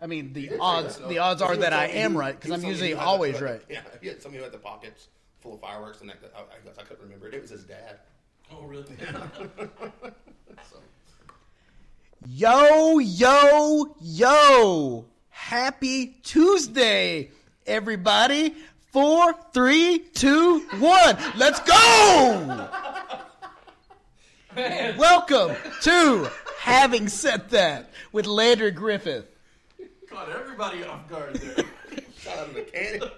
I mean, the He did say odds that, the odds are that I am right because I'm usually he the- always right. Yeah, he had something had the pockets full of fireworks, and that, I, I guess I couldn't remember it. It was his dad. Oh, really? So Yo, yo, yo! Happy Tuesday, everybody! Four, three, two, one. Let's go! Welcome to Having Said That with Landry Griffith. Caught everybody off guard there. shot out of the cannon.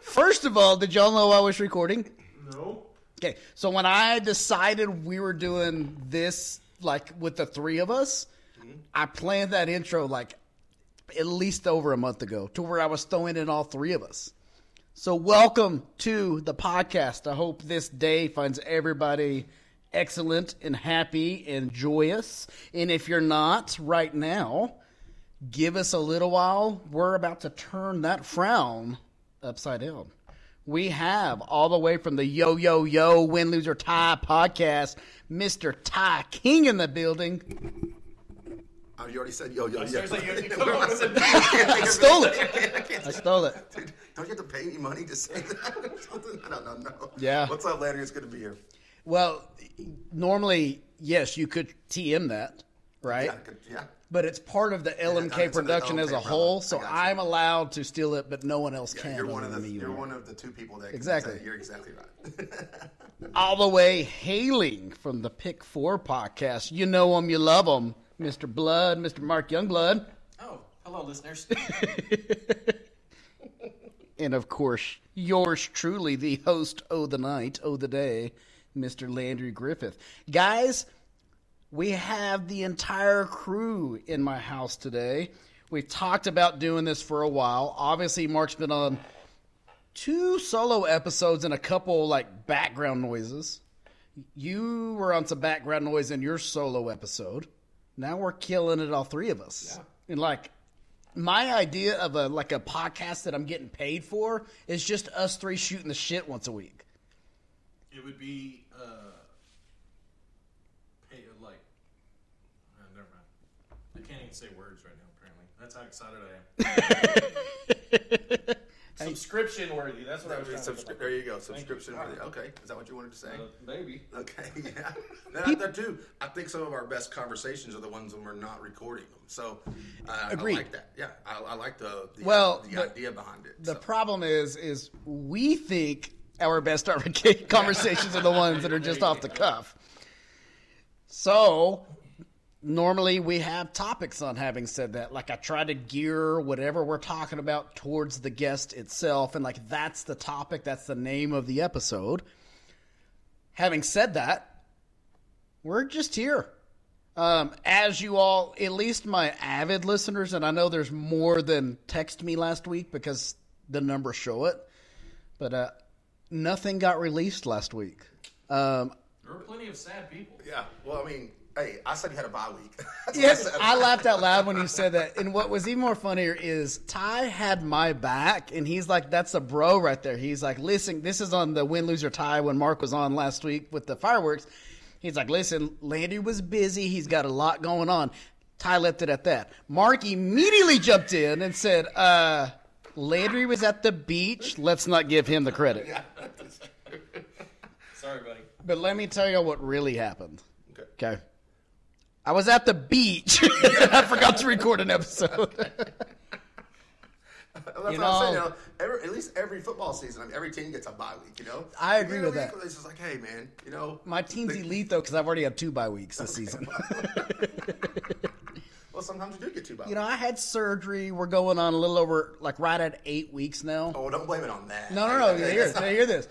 First of all, did y'all know I was recording? no. Okay, so when I decided we were doing this, like with the three of us, I planned that intro like at least over a month ago to where I was throwing in all three of us. So, welcome to the podcast. I hope this day finds everybody excellent and happy and joyous. And if you're not right now, give us a little while. We're about to turn that frown upside down. We have all the way from the Yo Yo Yo Win Lose or Tie podcast, Mr. Ty King in the building. Oh, you already said yo yo. Oh, yo. Seriously, you, you come up with a I stole it. I stole it. Dude, don't you have to pay me money to say that or something? I don't know. No. Yeah. What's up, Landry? It's good to be here. Well, normally, yes, you could TM that, right? Yeah, good, yeah. But it's part of the LMK it's an production LMK as a whole, so. I'm allowed to steal it, but no one else Yeah, can. you're one of the you're one of the two people that can Exactly. say- You're exactly right. all the way hailing from the Pick Four podcast. You know them, you love them, Mr. Blood, Mr. Mark Youngblood, Oh, hello, listeners. and of course yours truly, the host of the night, of the day, Mr. Landry Griffith. Guys, we have the entire crew in my house today. We've talked about doing this for a while. Obviously, Mark's been on two solo episodes and a couple like background noises. You were on some background noise in your solo episode. Now we're killing it, all three of us. And like, my idea of a like a podcast that I'm getting paid for is just us three shooting the shit once a week. it would be, uh, pay, like, uh, never mind. I can't even say words right now, apparently. That's how excited I am. Subscription worthy. That's what I was trying to say. there you go. Subscription. worthy. Okay. Is that what you wanted to say? Uh, maybe. Okay, yeah. Then out there too, I think some of our best conversations are the ones when we're not recording them. So uh, Agreed. I like that. Yeah, I, I like the, the Well, the, the- idea behind it. The so. problem is, is we think our best conversations are the ones that are just off the cuff. So normally we have topics on having said that. Like I try to gear whatever we're talking about towards the guest itself, and like that's the topic, that's the name of the episode. Having said that, we're just here. Um, as you all, at least my avid listeners, and I know there's more than text me last week because the numbers show it, but uh, nothing got released last week. Um, There were plenty of sad people. yeah. Well, I mean, hey, I said you had a bye week. Yes, said. I laughed out loud when you said that. And what was even more funnier is Ty had my back, and he's like, "That's a bro right there." He's like, "Listen, this is on the win, lose or tie when Mark was on last week with the fireworks." He's like, "Listen, Landy was busy. He's got a lot going on." Ty left it at that. Mark immediately jumped in and said, "Uh." Landry was at the beach. Let's not give him the credit. Sorry, buddy. But let me tell you what really happened. Okay. Okay. I was at the beach. I forgot to record an episode. That's You what I'm know- saying. You know, every, at least every football season, I mean, every team gets a bye week. You know. I agree with that. It's just like, hey, man, you know, My team's elite though because I've already had two bye weeks this season. well, sometimes you do get two bye. you know, I had surgery. We're going on a little over, like right at eight weeks now. oh, don't blame it on that. No, no, no. Here, now hear this.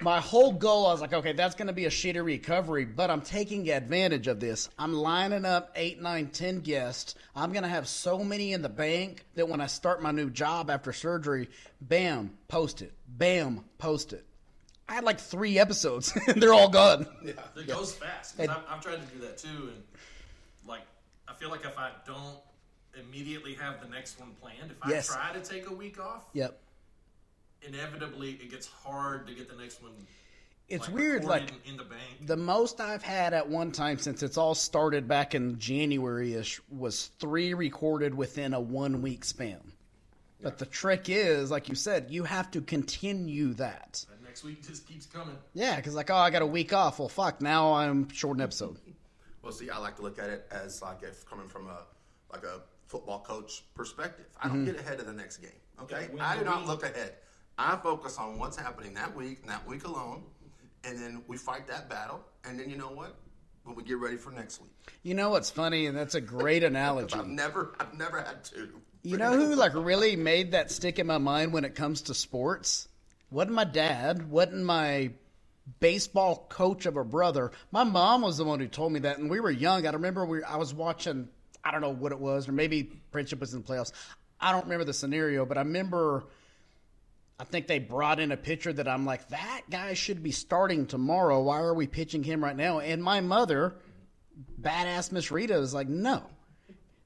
My whole goal, I was like, okay, that's going to be a shitty recovery, but I'm taking advantage of this. I'm lining up eight, nine, ten guests. I'm going to have so many in the bank that when I start my new job after surgery, bam, post it. Bam, post it. I had like three episodes, and they're all gone. Yeah, it goes fast. I've, I've tried to do that too, and like I feel like if I don't immediately have the next one planned, if I try to take a week off, Yep. inevitably it gets hard to get the next one. it's Like, weird. Like in the bank. the most I've had at one time since it's all started back in January ish was three recorded within a one week span. But the trick is, like you said, you have to continue that. That next week just keeps coming. Yeah, because like, oh, I got a week off. Well, fuck, now I'm short an episode. Well, see, I like to look at it as like if coming from a like a football coach perspective. I don't mm-hmm. get ahead of the next game. Okay, Yeah, I do not week. look ahead. I focus on what's happening that week and that week alone, and then we fight that battle. And then you know what? When we get ready for next week, You know what's funny, and that's a great analogy. I've never, I've never had to. You know who like really made that stick in my mind when it comes to sports? Wasn't my dad, wasn't my baseball coach of a brother. My mom was the one who told me that, and we were young. I remember we I was watching. I don't know what it was, or maybe Friendship was in the playoffs. I don't remember the scenario, but I remember. I think they brought in a pitcher that I'm like, that guy should be starting tomorrow. Why are we pitching him right now? And my mother, badass Miss Rita, is like, no.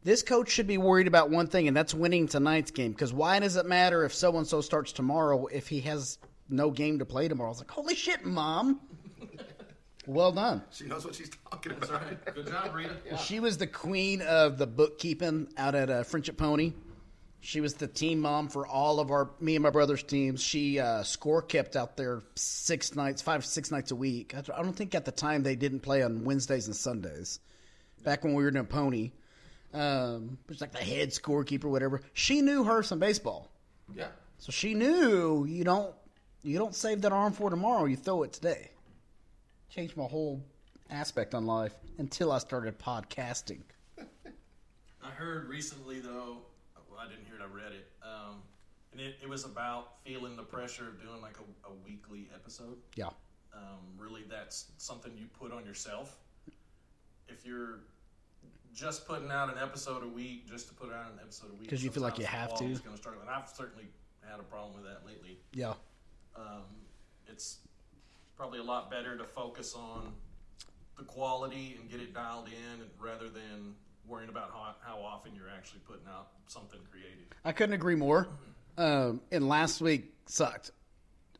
This coach should be worried about one thing, and that's winning tonight's game. Because why does it matter if so and so starts tomorrow if he has no game to play tomorrow? I was like, holy shit, mom. well done. She knows what she's talking That's about. right. Good job, Rita. She was the queen of the bookkeeping out at uh, Friendship Pony. She was the team mom for all of our me and my brother's teams. She uh, score kept out there six nights, five six nights a week. I I don't think at the time they didn't play on Wednesdays and Sundays. Back when we were doing Pony, um, it was like the head scorekeeper, whatever. She knew her some baseball, Yeah. so she knew you don't you don't save that arm for tomorrow. You throw it today. Changed my whole aspect on life until I started podcasting. I heard recently though. Well, I didn't hear it. I read it. Um, and it, it was about feeling the pressure of doing like a, a weekly episode. Yeah. Um, really, that's something you put on yourself. If you're just putting out an episode a week, just to put out an episode a week, because you feel like you have to. quality's Gonna struggle. And I've certainly had a problem with that lately. Yeah. Um, it's probably a lot better to focus on the quality and get it dialed in rather than worrying about how, how often you're actually putting out something creative. I couldn't agree more. Um, and last week sucked.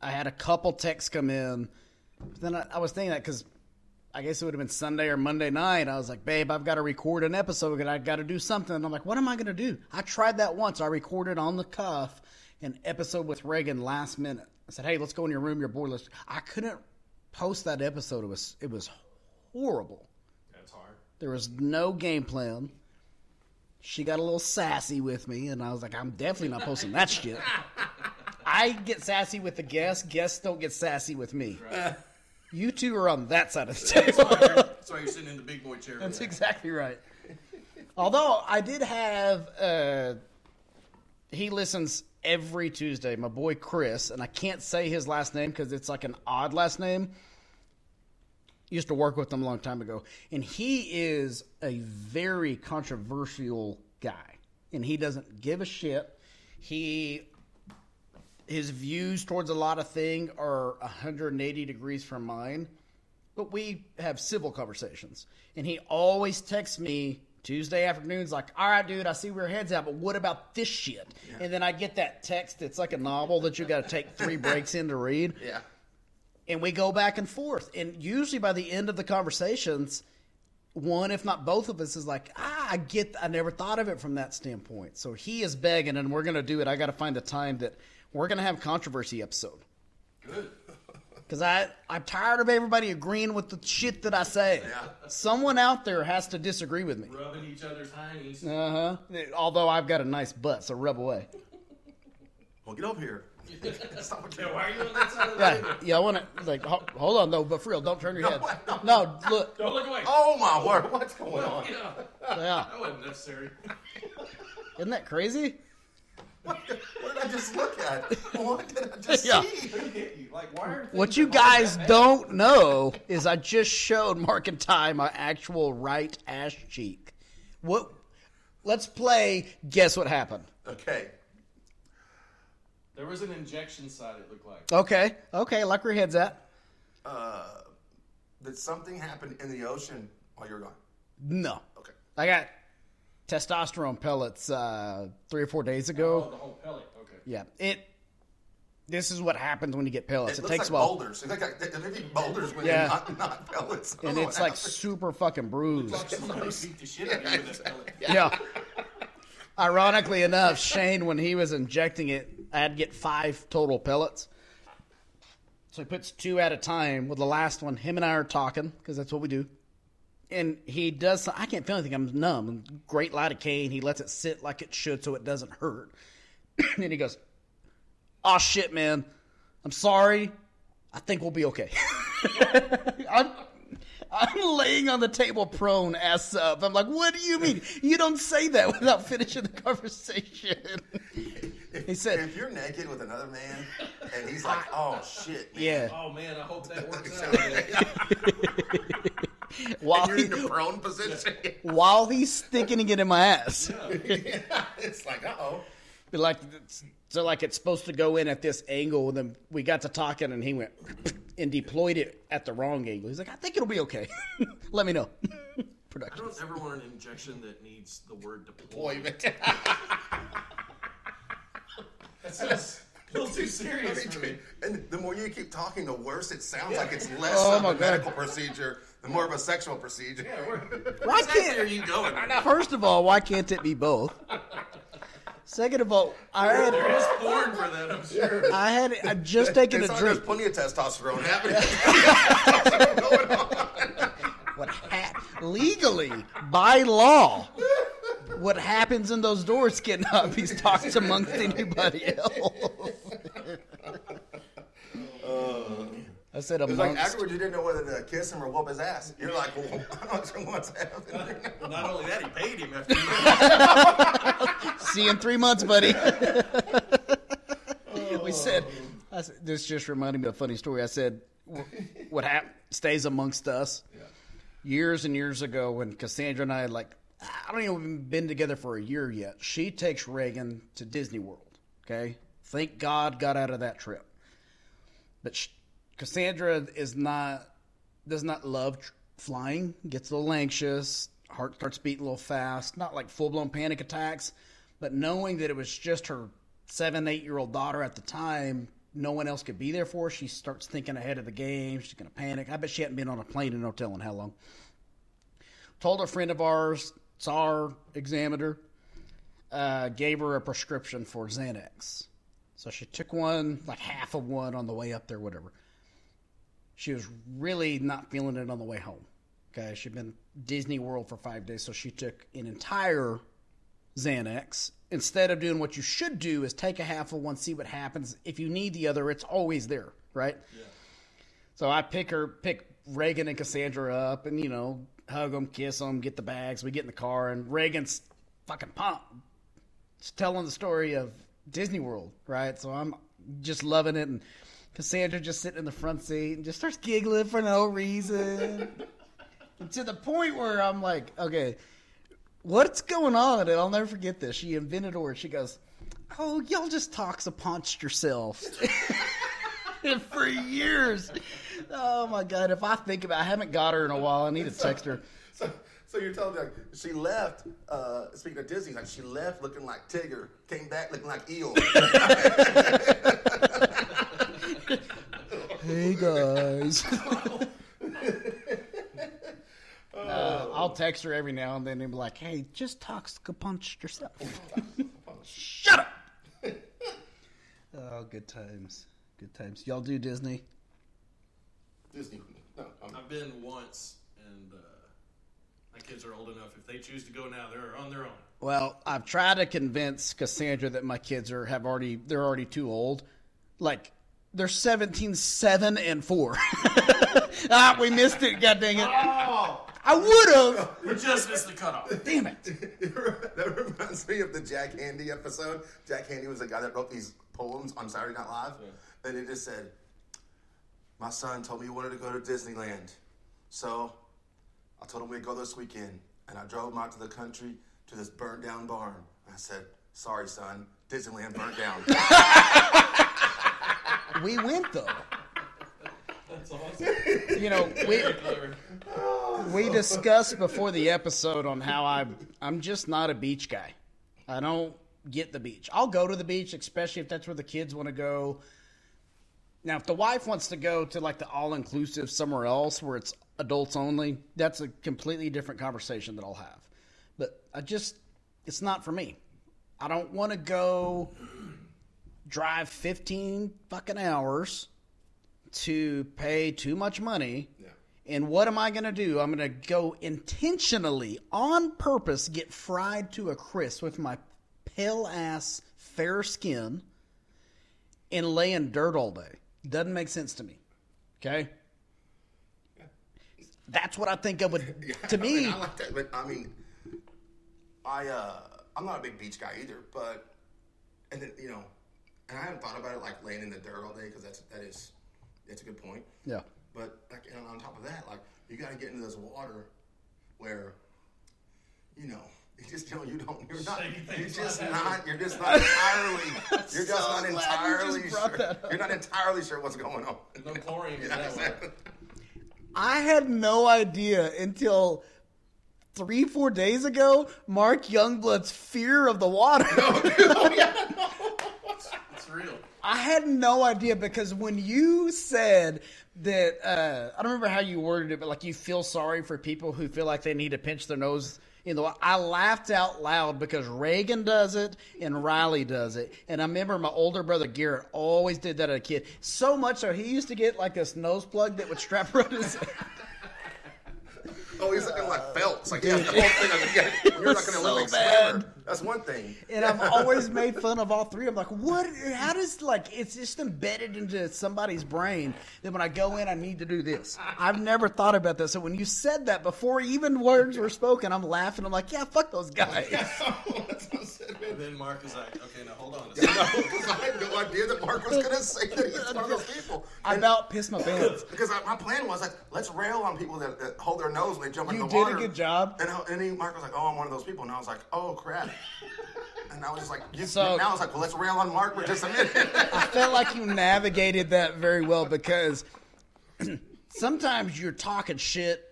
I had a couple texts come in. But then I, I was thinking that because I guess it would have been Sunday or Monday night. I was like, babe, I've got to record an episode and I got to do something. And I'm like, what am I going to do? I tried that once. I recorded on the cuff an episode with Reagan last minute. I said, hey, let's go in your room. You're bored. Let's. I couldn't post that episode. It was it was horrible. That's hard. There was no game plan. She got a little sassy with me, and I was like, I'm definitely not posting that shit. I get sassy with the guests. Guests don't get sassy with me. You two are on that side of the table. That's why you're sitting in the big boy chair. That's there. exactly right. Although I did have, uh, he listens every Tuesday. My boy Chris, and I can't say his last name because it's like an odd last name. Used to work with him a long time ago, and he is a very controversial guy, and he doesn't give a shit. He his views towards a lot of things are 180 degrees from mine but we have civil conversations. And he always texts me Tuesday afternoons, like, all right, dude, I see where your head's at, but what about this shit? And then I get that text It's like a novel that you got to take three breaks in to read. Yeah. And we go back and forth. And usually by the end of the conversations, one, if not both of us, is like, ah, I get, I never thought of it from that standpoint. So he is begging, and we're going to do it. I got to find the time that we're going to have controversy episode. Good. Because I, I'm tired of everybody agreeing with the shit that I say. Yeah. Someone out there has to disagree with me. Rubbing each other's hinds. Uh huh. Although I've got a nice butt, so rub away. Well, get over here. Stop what you're Yeah, why are you on that side of the Yeah, table? yeah. I want to like ho- hold on though, but for real, don't turn your head. No, look. Don't look away. Oh my word! What's going on? Yeah, Yeah, that wasn't necessary. isn't that crazy? What, the, what did I just look at? What did I just Yeah. see? Hit you? Like, why are What you guys don't know is I just showed Mark and Ty my actual right ass cheek. What? Let's play. Guess what happened? Okay. There was an injection site. It looked like. Okay, okay. Like where your head's at? Uh, did something happen in the ocean while you were gone? No. Okay. I got testosterone pellets uh, three or four days Oh, ago. the whole pellet. Okay. Yeah, it this is what happens when you get pellets. It, It, looks takes like a while, boulders. It looks like they- they're boulders when Yeah. they're not, not pellets. And it's like happened. super fucking bruised. Somebody beat the shit out of you with that pellet. Yeah. Ironically enough, Shane, when he was injecting it, I had to get five total pellets. So he puts two at a time. With the last one, him and I are talking because that's what we do. And he does. I can't feel anything. I'm numb. Great lidocaine. He lets it sit like it should so it doesn't hurt. and he goes, "Oh shit, man. I'm sorry. I think we'll be okay." I'm, I'm laying on the table prone, ass up. I'm like, what do you mean? You don't say that without finishing the conversation. he said, if you're naked with another man and he's like, "Oh shit," man. yeah. Oh man, I hope that works out. man. While, you're he, in the prone position. while he's sticking it in my ass. it's like, uh oh. Like, so like it's supposed to go in at this angle. And then we got to talking and he went and deployed it at the wrong angle. He's like, I think it'll be okay. Let me know. Production. I don't ever want an injection that needs the word deploy. Employment. That sounds a little too serious for me. and the more you keep talking, the worse it sounds like it's less Oh of my a God. medical procedure, the more of a sexual procedure. Why Exactly can't, you going? first of all, why can't it be both? Second of all, I had, There is porn for that, I'm sure. I had, I just taken a It's not- There's plenty of testosterone happening. what ha- legally by law what happens in those doors cannot be talked amongst anybody else I said It's like afterwards, you didn't know whether to kiss him or whoop his ass. You're like, well, I don't know what's happening. Not only that, he paid him after See you in three months, buddy. we said, I said, this just reminded me of a funny story. I said, what hap- stays amongst us years and years ago when Cassandra and I, like, I don't even been together for a year yet. She takes Reagan to Disney World. Okay. Thank God got out of that trip. But sh- Cassandra is not, does not love tr- flying, gets a little anxious, heart starts beating a little fast, not like full blown panic attacks, but knowing that it was just her seven, eight year old daughter at the time, no one else could be there for her, she starts thinking ahead of the game. She's to panic. I bet she hadn't been on a plane in no telling how long. Told a friend of ours, examined her, uh, gave her a prescription for Xanax. So she took one, like half of one on the way up there, whatever. She was really not feeling it on the way home. Okay, she'd been Disney World for five days, so she took an entire Xanax. Instead of doing what you should do is take a half of one, see what happens. If you need the other, it's always there, right? So I pick her, pick Reagan and Cassandra up, and you know, hug them, kiss them, get the bags. We get in the car, and Reagan's fucking pumped, telling the story of Disney World, right? So I'm just loving it, and Cassandra just sitting in the front seat and just starts giggling for no reason, and to the point where I'm like, okay, what's going on? And I'll never forget this. She invented a word. She goes, "Oh, y'all just talks upon yourselves." And for years. Oh my god! If I think about, I haven't got her in a while. I need to text her. So, so you're telling me like she left. Uh, speaking of Disney, like she left looking like Tigger, came back looking like Eeyore. Hey guys. Uh, I'll text her every now and then and be like, "Hey, just talk punch yourself." Shut up. oh, good times. Good times. Y'all do Disney? Disney. No, I'm, I've been once, and uh, my kids are old enough. If they choose to go now, they're on their own. Well, I've tried to convince Cassandra that my kids are have already they're already too old. Like they're 17, 7, and 4. ah, we missed it, god dang it. Oh, I would have. We just missed the cutoff. Damn it. that reminds me of the Jack Handey episode. Jack Handey was the guy that wrote these poems on Saturday Night Live, and it just said, "My son told me he wanted to go to Disneyland, so I told him we'd go this weekend, and I drove him out to the country to this burnt down barn. I said, "Sorry, son, Disneyland burnt down." We went though. That's awesome. You know, we we discussed before the episode on how I I'm just not a beach guy. I don't get the beach. I'll go to the beach, especially if that's where the kids want to go. Now, if the wife wants to go to like the all inclusive somewhere else where it's adults only, that's a completely different conversation that I'll have. But I just, it's not for me. I don't want to go drive 15 fucking hours to pay too much money. Yeah. And what am I going to do? I'm going to go intentionally, on purpose, get fried to a crisp with my pale ass, fair skin and lay in dirt all day. Doesn't make sense to me. Okay? That's what I think of with, to I me. mean, I like that, but I mean, I uh, I'm not a big beach guy either, but and then you know, and I haven't thought about it like laying in the dirt all day because that's that is that's a good point. yeah. But like and on top of that, like you got to get into this water where, you know, you just you know you don't you're not you're just not you're just not entirely you're just so not glad you entirely just sure you're not entirely sure what's going on. No chlorine in Yeah, that exactly. I had no idea until three, four days ago, Mark Youngblood's fear of the water. It's real. I had no idea because when you said that, uh, I don't remember how you worded it, but like you feel sorry for people who feel like they need to pinch their nose You know. I laughed out loud because Reagan does it and Riley does it. And I remember my older brother Garrett always did that as a kid. So much so he used to get like this nose plug that would strap around his head. Oh, he's looking like Phelps. Like, yeah, the whole thing. Of, yeah, you're like an so Olympic bad. swimmer. That's one thing. And I've always made fun of all three. I'm like, what? How does like it's just embedded into somebody's brain that when I go in, I need to do this. I've never thought about this. So when you said that before even words were spoken, I'm laughing. I'm like, yeah, fuck those guys. That's what I said, man. And then Mark is like, okay, now hold on. No, because I had no idea that Mark was going to say that he's one of those people. I And- about pissed my pants. because I, my plan was like, let's rail on people that, that hold their nose when they jump You in the did a good job. And, I- and he, Mark was like, oh, I'm one of those people. And I was like, oh, crap. And I was just like, you, So- now I was like, well, let's rail on Mark for just a minute. I felt like you navigated that very well because sometimes you're talking shit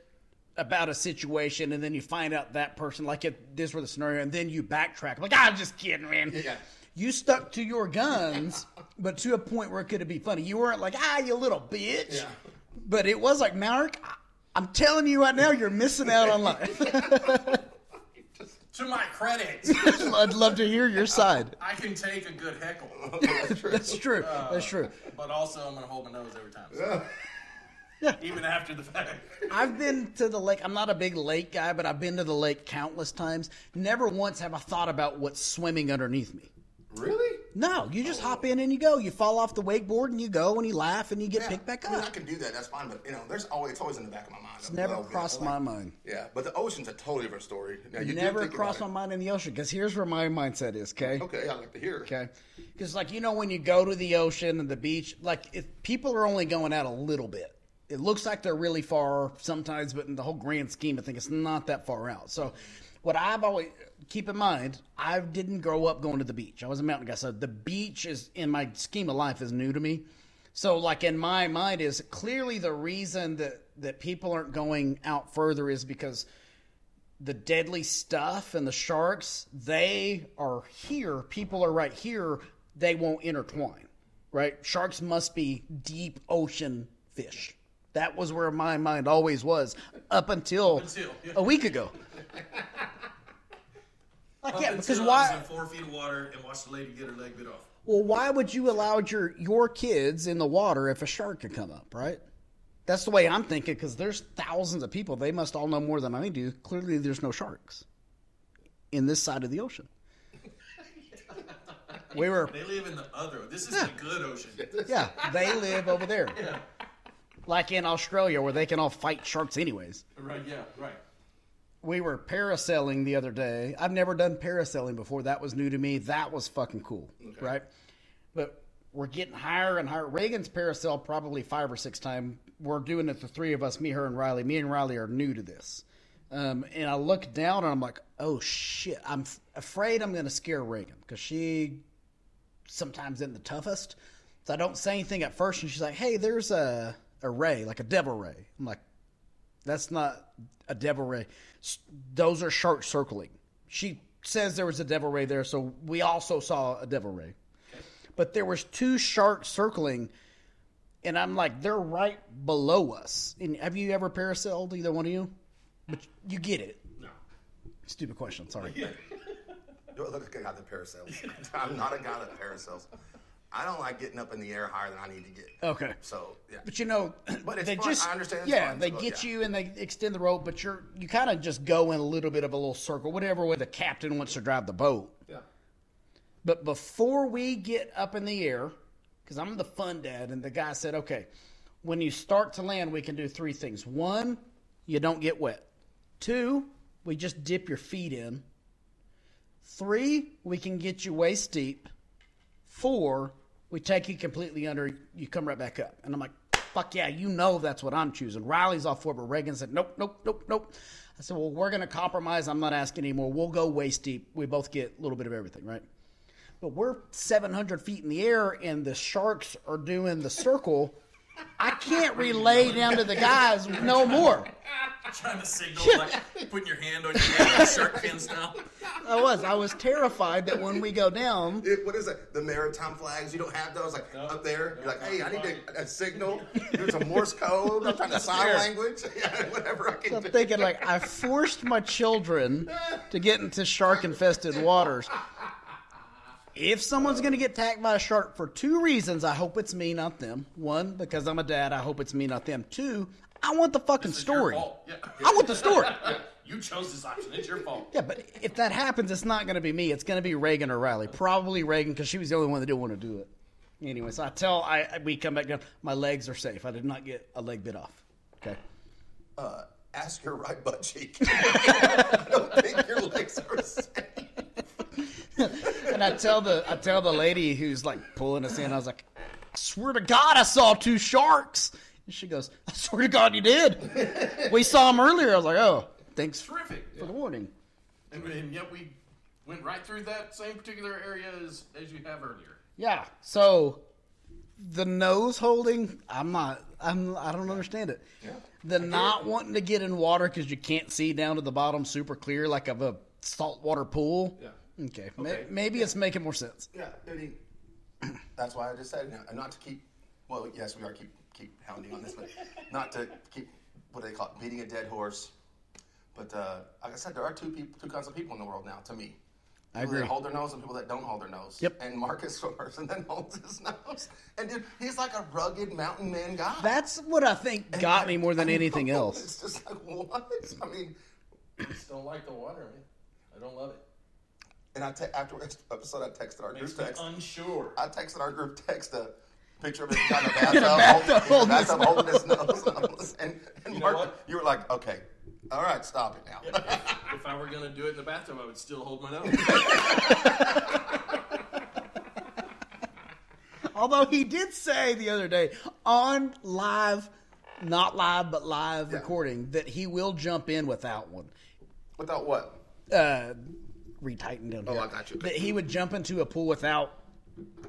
about a situation and then you find out that person like it this were the scenario and then you backtrack like I'm just kidding man Yeah. you stuck to your guns but to a point where it could be funny you weren't like ah you little bitch Yeah. but it was like Mark I- I'm telling you right now you're missing out on life to my credit, I'd love to hear your side I can take a good heckle, that's true uh, that's true but also I'm gonna hold my nose every time. Yeah. Even after the fact. I've been to the lake. I'm not a big lake guy, but I've been to the lake countless times. Never once have I thought about what's swimming underneath me. Really? No, you just hop in and you go. You fall off the wakeboard and you go and you laugh and you get Yeah. picked back I mean, I can do that. That's fine. But, you know, there's always, it's always in the back of my mind. It's never crossed like- my mind. Yeah, but the ocean's a totally different story. Now, you Never crossed my mind in the ocean because here's where my mindset is. Okay. Okay, I'd like to hear. Okay. Because like you know when you go to the ocean and the beach, like if people are only going out a little bit. It looks like they're really far sometimes, but in the whole grand scheme I think it's not that far out. So, what I've always keep in mind, I didn't grow up going to the beach. I was a mountain guy, so the beach is in my scheme of life is new to me. So, like in my mind, is clearly the reason that that people aren't going out further is because the deadly stuff and the sharks, they are here. People are right here. They won't intertwine, right? Sharks must be deep ocean fish. That was where my mind always was up until, until, yeah. a week ago. Up yeah, until because I was why? in four feet of water and watched the lady get her leg bit off. Well, why would you allow your your kids in the water if a shark could come up, right? That's the way I'm thinking because there's thousands of people. They must all know more than I do. Clearly, there's no sharks in this side of the ocean. We were, They live in the other. This is Yeah. the good ocean. yeah, they live over there, Yeah. Like in Australia where they can all fight sharks anyways. Right. Yeah. Right. We were parasailing the other day. I've never done parasailing before. That was new to me. That was fucking cool, right? But we're getting higher and higher. Reagan's parasailed probably five or six times. We're doing it the three of us, me, her, and Riley. Me and Riley are new to this. Um, and I look down and I'm like, oh shit. I'm f- afraid I'm going to scare Reagan because she sometimes isn't the toughest. So I don't say anything at first. And she's like, hey, there's a, a ray, like a devil ray. I'm like, that's not a devil ray. Those are sharks circling. She says there was a devil ray there, so we also saw a devil ray. But there was two sharks circling and I'm like, they're right below us. And have you ever parasailed, either one of you? But you get it. No. Stupid question. Sorry. Do I look like a guy that parasails? I'm not a guy that parasails. I don't like getting up in the air higher than I need to get. Okay. So yeah. But you know, But it's they fun. just I understand yeah, fun, they so, get yeah. you and they extend the rope, but you're you kind of just go in a little bit of a little circle, whatever way the captain wants to drive the boat. Yeah. But before we get up in the air, because I'm the fun dad, and the guy said, okay, when you start to land, we can do three things. One, you don't get wet. Two, we just dip your feet in. Three, we can get you waist deep. Four, we take you completely under, you come right back up. And I'm like, fuck yeah, you know that's what I'm choosing. Riley's all for but Reagan said, nope, nope, nope, nope. I said, well, we're going to compromise. I'm not asking anymore. We'll go waist deep. We both get a little bit of everything, right? But we're 700 feet in the air and the sharks are doing the circle. I can't relay down to the guys no more. Trying to signal, like putting your hand on your head, like shark fin style. I was. I was terrified that when we go down, It, what is it? The maritime flags? You don't have those like up there. You're like, hey, I need a, a signal. There's a Morse code. I'm trying to sign language. Yeah, whatever I can I'm do. thinking like I forced my children to get into shark infested waters. If someone's going to get attacked by a shark for two reasons, I hope it's me, not them. One, because I'm a dad, I hope it's me, not them. Two, I want the fucking story. Yeah. I want the story. You chose this option. It's your fault. Yeah, but if that happens, it's not going to be me. It's going to be Reagan or Riley. Probably Reagan because she was the only one that didn't want to do it. Anyway, so I tell I I- we come back down. My legs are safe. I did not get a leg bit off. Okay. Uh, ask your right butt cheek. I don't think your legs are safe. And I tell the I tell the lady who's like pulling us in. I was like, I swear to God, I saw two sharks. And she goes, I swear to God, you did. We saw them earlier. I was like, oh, thanks terrific for Terrific. the warning. And, and yet we went right through that same particular area as, as you have earlier. Yeah. So the nose holding, I'm not. I'm. I don't understand it. Yeah. The not wanting to get in water because you can't see down to the bottom super clear like of a saltwater pool. Yeah. Okay. Okay. Maybe it's making more sense. Yeah, I mean, that's why I just said not to keep. Well, yes, we are keep keep hounding on this, but not to keep what do they call it, beating a dead horse. But uh, like I said, there are two people, two kinds of people in the world now. To me, I agree. that hold their nose and people that don't hold their nose. Yep. And Marcus is a person that holds his nose, and dude, he's like a rugged mountain man guy. That's what I think got me more than I anything know, else. It's just like what? I mean, Just don't like the water, man. I don't love it. And I te- after this episode, I texted our Makes group text. unsure. I texted our group text a picture of him in the bathtub, bathtub holding, holding bathtub holding his nose. And, and You Mark, you were like, okay, all right, stop it now. if, if I were going to do it in the bathtub, I would still hold my nose. Although he did say the other day on live, not live, but live Yeah. recording, that he will jump in without one. Without what? Uh, retighten down Oh, here. I got you. That he would jump into a pool without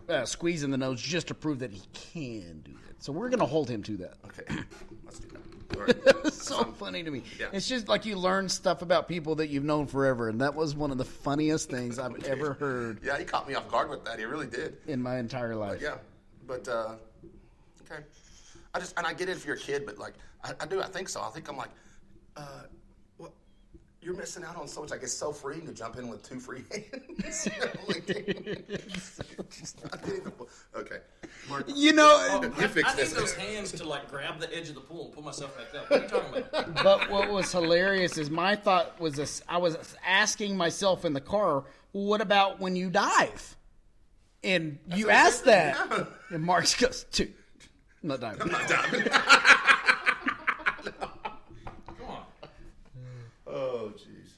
uh, squeezing the nose just to prove that he can do it. So we're going to hold him to that. Okay, let's do that. Right. It's so funny to me. Yeah. It's just like you learn stuff about people that you've known forever, and that was one of the funniest things I've ever heard Yeah, he caught me off guard with that. He really did. in my entire life. Yeah, but uh, okay. I just and I get it if you're a kid, but like I, I do, I think so. I think I'm like, uh? You're missing out on so much. Like it's so freeing to jump in with two free hands. You know, like, just not getting the ball. okay, Mark. You know, um, uh, You I, fix I need this. those hands to like grab the edge of the pool and pull myself back up. What are you talking about? but what was hilarious is my thought was this, I was asking myself in the car, what about when you dive? And you asked that. And Mark goes, dude, I'm not diving. Come on. Oh, jeez.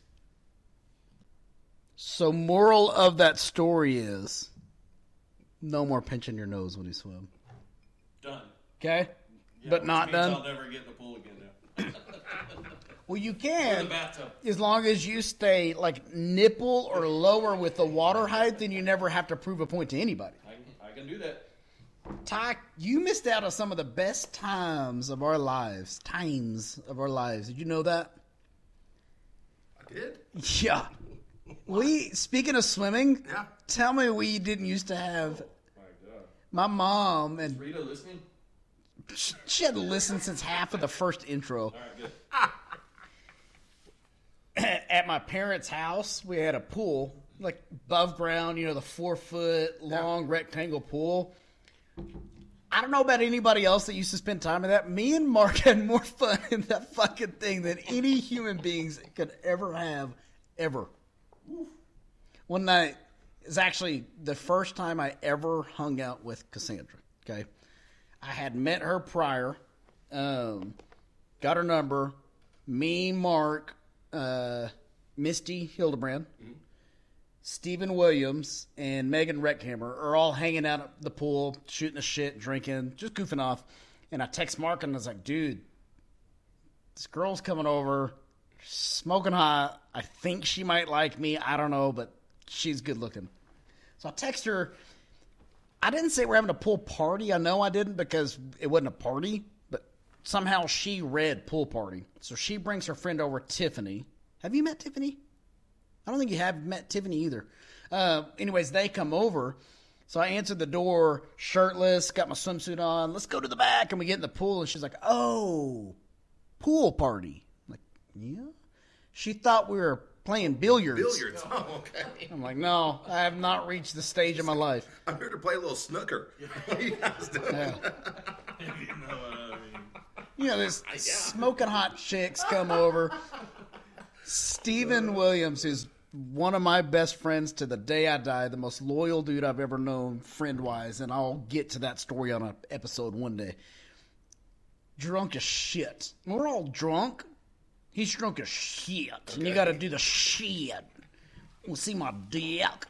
So moral of that story is no more pinching your nose when you swim. Done. Okay? Yeah, but which not means done. I'll never get in the pool again now. Well, you In can. the bathtub. As long as you stay like nipple or lower with the water height, then you never have to prove a point to anybody. I can, I can do that. Ty, you missed out on some of the best times of our lives. Times of our lives. Did you know that? I did. Yeah. We speaking of swimming, Yeah. tell me we didn't used to have My God. my mom and Rita listening? She hadn't listened since half of the first intro. All right, good. At my parents' house, we had a pool, like above ground, you know, the four foot long rectangle pool. I don't know about anybody else that used to spend time in that. Me and Mark had more fun in that fucking thing than any human beings could ever have, ever. One night is actually the first time I ever hung out with Cassandra. Okay, I had met her prior, um, got her number. Me, Mark, uh, Misty Hildebrand, Stephen Williams, and Megan Reckhammer are all hanging out at the pool, shooting the shit, drinking, just goofing off. And I text Mark and I was like, dude, this girl's coming over, smoking hot. I think she might like me. I don't know, but she's good looking. So I text her. I didn't say we're having a pool party. I know I didn't because it wasn't a party, but somehow she read pool party. So she brings her friend over, Tiffany. Have you met Tiffany? I don't think you have met Tiffany either. Uh, anyways, they come over. So I answered the door, shirtless, got my swimsuit on. Let's go to the back. And we get in the pool, and she's like, oh, pool party. I'm like, yeah? She thought we were playing billiards. Billiards. Oh, okay. I'm like, no, I have not reached the stage of my life. I'm here to play a little snooker. What are you guys doing? Yeah. you know what I mean? You know, this smoking hot chicks come over. Stephen Williams is one of my best friends to the day I die, the most loyal dude I've ever known, friend wise, and I'll get to that story on an episode one day. Drunk as shit. We're all drunk. He's drunk as shit. And you got to do the shit. We'll see my dick.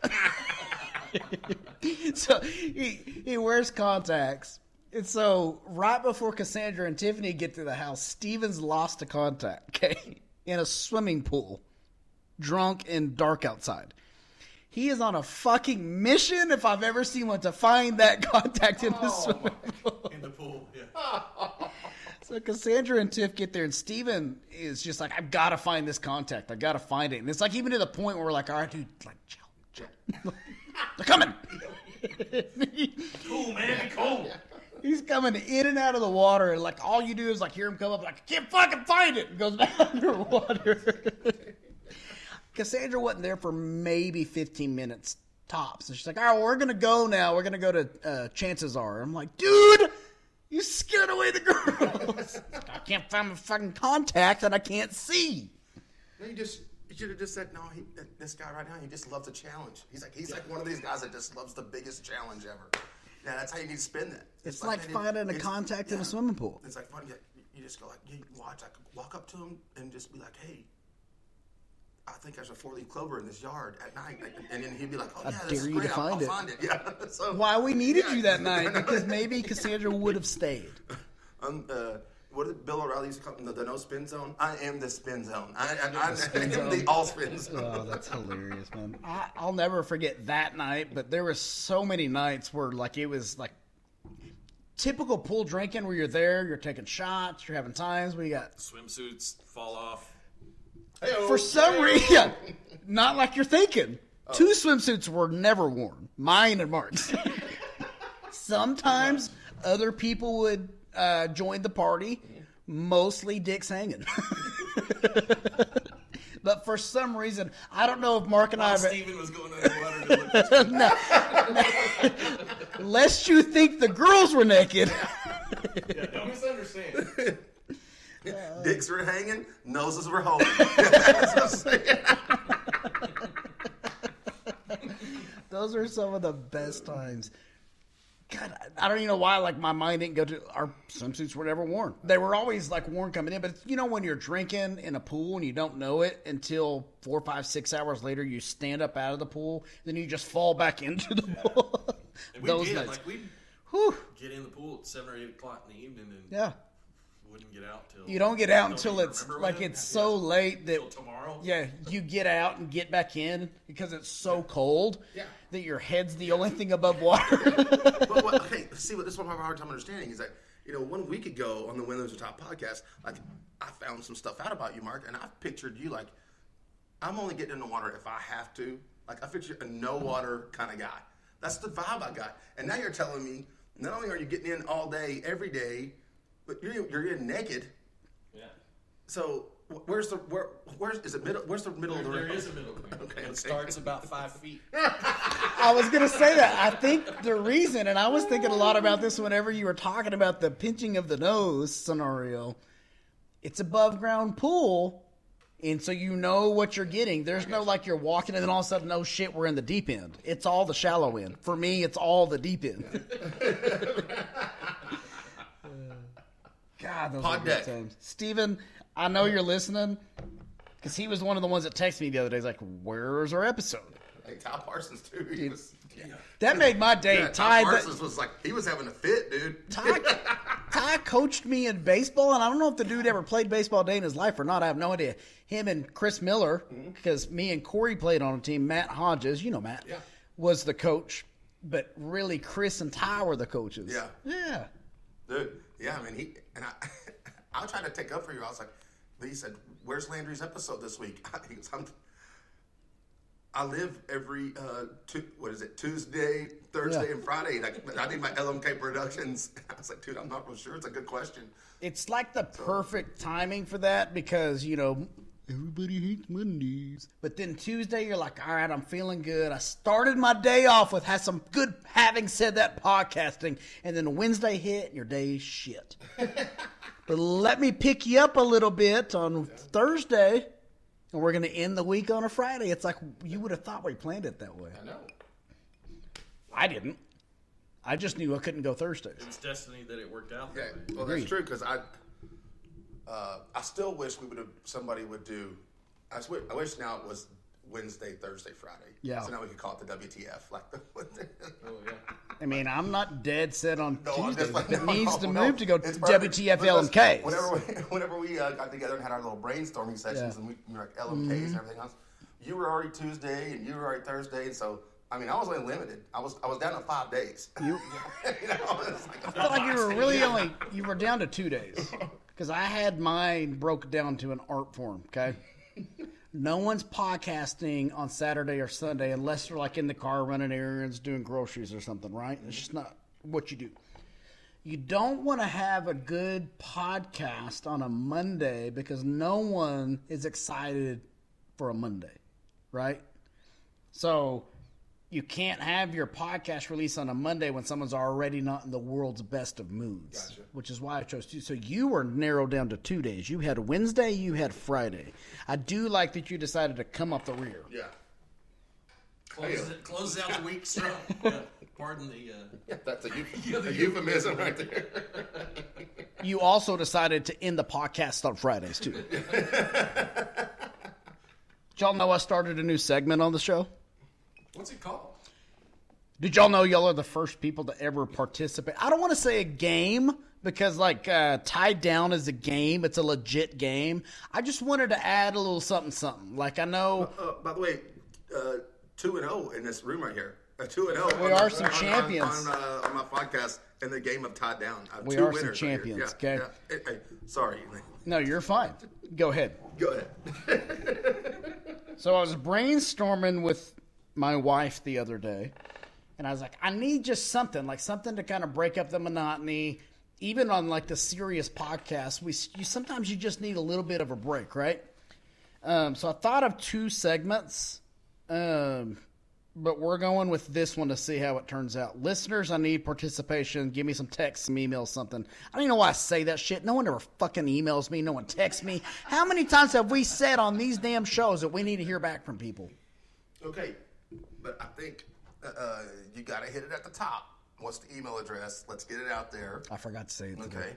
so he, he wears contacts. And so right before Cassandra and Tiffany get to the house, Steven's lost a contact, okay? In a swimming pool. Drunk and dark outside. He is on a fucking mission if I've ever seen one to find that contact in the oh, swimming pool. In the pool, yeah. So Cassandra and Tiff get there, and Steven is just like, I've got to find this contact. I've got to find it. And it's like, even to the point where we're like, all right, dude, like, chill, chill. They're coming. Cool, man, be cool. He's coming in and out of the water, and like, all you do is like hear him come up, like, I can't fucking find it. And goes back underwater. Cassandra wasn't there for maybe 15 minutes tops. And she's like, all right, well, we're going to go now. We're going to go to uh, Chances Are. I'm like, dude, you scared away the girls. I can't find my fucking contact and I can't see. No, you just you should have just said no. He, this guy right now, he just loves a challenge. He's like he's like one of these guys that just loves the biggest challenge ever. Yeah, that's how you need to spin that. It's like man, finding a it's- contact in a swimming pool. It's like fun. You, you just go like you watch, like walk up to him and just be like, hey. I think there's a four-leaf clover in this yard at night, and then he'd be like, "Oh yeah, this is dare you to great. I'll, find I'll it." find it." Yeah. so Why we needed Yeah. you that night because maybe Cassandra would have stayed. Um, uh, what did Bill O'Reilly used to call? The, the no spin zone? I am the spin zone. I, I, I, I spin am zone. the all spin zone. Oh, that's hilarious, man. I, I'll never forget that night, but there were so many nights where like it was like typical pool drinking where you're there, you're taking shots, you're having times we got Swimsuits fall off. For some reason not like you're thinking. Two swimsuits were never worn, mine and Mark's. Sometimes other people would uh, join the party, mostly dicks hanging. but for some reason, I don't know if Mark and I While have. Steven was going underwater to look at Lest you think the girls were naked. Yeah, don't misunderstand. Dicks were hanging, noses were holding. That's what I'm saying. Those are some of the best times. God, I don't even know why. Like my mind didn't go to our swimsuits were never worn. They were always like worn coming in, but you know when you're drinking in a pool and you don't know it until four, five, six hours later, you stand up out of the pool, then you just fall back into the pool. And we Those did. nights. Like, we'd get in the pool at 7 or 8 o'clock in the evening and Yeah, wouldn't get out till. you don't get out until it's like it's Yeah. so late that Till tomorrow? Yeah, you get out and get back in because it's so cold Yeah. that your head's the only thing above water. but what, okay, see what this is what I have a hard time understanding is that you know one week ago on the Windows Top podcast, like I found some stuff out about you, Mark, and I've pictured you like I'm only getting in the water if I have to. Like I picture a no water kind of guy. That's the vibe I got. And now you're telling me not only are you getting in all day, every day, but you're you're in naked. Yeah. So wh- where's the where where's is it middle? Where's the middle There, of the there ring? is a middle ground. Okay, It okay. starts about five feet. I was gonna say that. I think the reason, and I was thinking a lot about this whenever you were talking about the pinching of the nose scenario. It's above ground pool, and so you know what you're getting. There's no like you're walking and then all of a sudden, no shit, we're in the deep end. It's all the shallow end. For me, it's all the deep end. God, those Pod are deck. good times. Steven, I know you're listening because he was one of the ones that texted me the other day. He's like, "Where's our episode?" Hey, Ty Parsons too. He was, That made my day. yeah, Ty, Ty Parsons was like he was having a fit, dude. Ty, Ty coached me in baseball, and I don't know if the dude ever played baseball day in his life or not. I have no idea. Him and Chris Miller, mm-hmm. because me and Corey played on a team. Matt Hodges, you know Matt, Yeah. was the coach, but really Chris and Ty were the coaches. Yeah. yeah. Dude, yeah, I mean, he and I, I tried to take up for you. I was like, he said, "Where's Landry's episode this week?" He goes, I'm, I live every uh, tu- what is it Tuesday, Thursday, Yeah. and Friday. Like, I need my LMK Productions. I was like, dude, I'm not real sure. It's a good question. It's like the perfect timing for that because you know everybody hates Mondays, but then Tuesday you're like, all right, I'm feeling good. I started my day off with had some good. Having said that, podcasting, and then Wednesday hit, and your day is shit. but let me pick you up a little bit on Thursday, and we're gonna end the week on a Friday. It's like you would have thought we planned it that way. I know. I didn't. I just knew I couldn't go Thursdays. It's destiny that it worked out. Yeah, way. well, Agreed. that's true because I, uh, I still wish we would have somebody would do. I wish now it was Wednesday, Thursday, Friday. Yeah. So now we could call it the WTF, like the. Oh yeah. I mean, I'm not dead set on No, I'm Tuesdays. just like, it needs no, to no. move to go It's perfect. WTF LMK. Whenever we, whenever we uh, got together and had our little brainstorming sessions Yeah. Mm-hmm. and we, we were like LMKs and everything else, you were already Tuesday and you were already Thursday, and so I mean I was only limited. I was I was down to five days. You- you know, it's like, I felt like you were really only you were down to two days because I had mine broke down to an art form. Okay, no one's podcasting on Saturday or Sunday unless they're like in the car running errands, doing groceries or something. Right? It's just not what you do. You don't want to have a good podcast on a Monday because no one is excited for a Monday, right? So you can't have your podcast release on a Monday when someone's already not in the world's best of moods. Gotcha. Which is why I chose two. So you were narrowed down to two days. You had Wednesday, you had Friday. I do like that you decided to come up the rear. yeah. Closes, it, closes out the week strong. Yeah. Pardon the. Uh, Yeah, that's a, euph- a euphemism right there. You also decided to end the podcast on Fridays too. Did y'all know I started a new segment on the show? What's it called? Did y'all know y'all are the first people to ever participate? I don't want to say a game because like uh, tied down is a game. It's a legit game. I just wanted to add a little something, something. Like I know Uh, by the way, uh, two and zero in this room right here. Uh, two and zero. We on are the- some on- champions. on, on, uh, on my podcast in the game of tied down. Uh, We two are some winners right champions, Yeah, okay? yeah. Hey, hey, sorry. no, you're fine. Go ahead. Go ahead. So I was brainstorming with my wife the other day, and I was like, I need just something, like something to kind of break up the monotony. Even on like the serious podcast, we you sometimes you just need a little bit of a break, right? Um, so I thought of two segments, um, but we're going with this one to see how it turns out. Listeners, I need participation. Give me some texts, some emails, something. I don't even know why I say that shit. No one ever fucking emails me. No one texts me. How many times have we said on these damn shows that we need to hear back from people? okay, but I think uh, uh, you got to hit it at the top. What's the email address? Let's get it out there. I forgot to say it. today. Okay.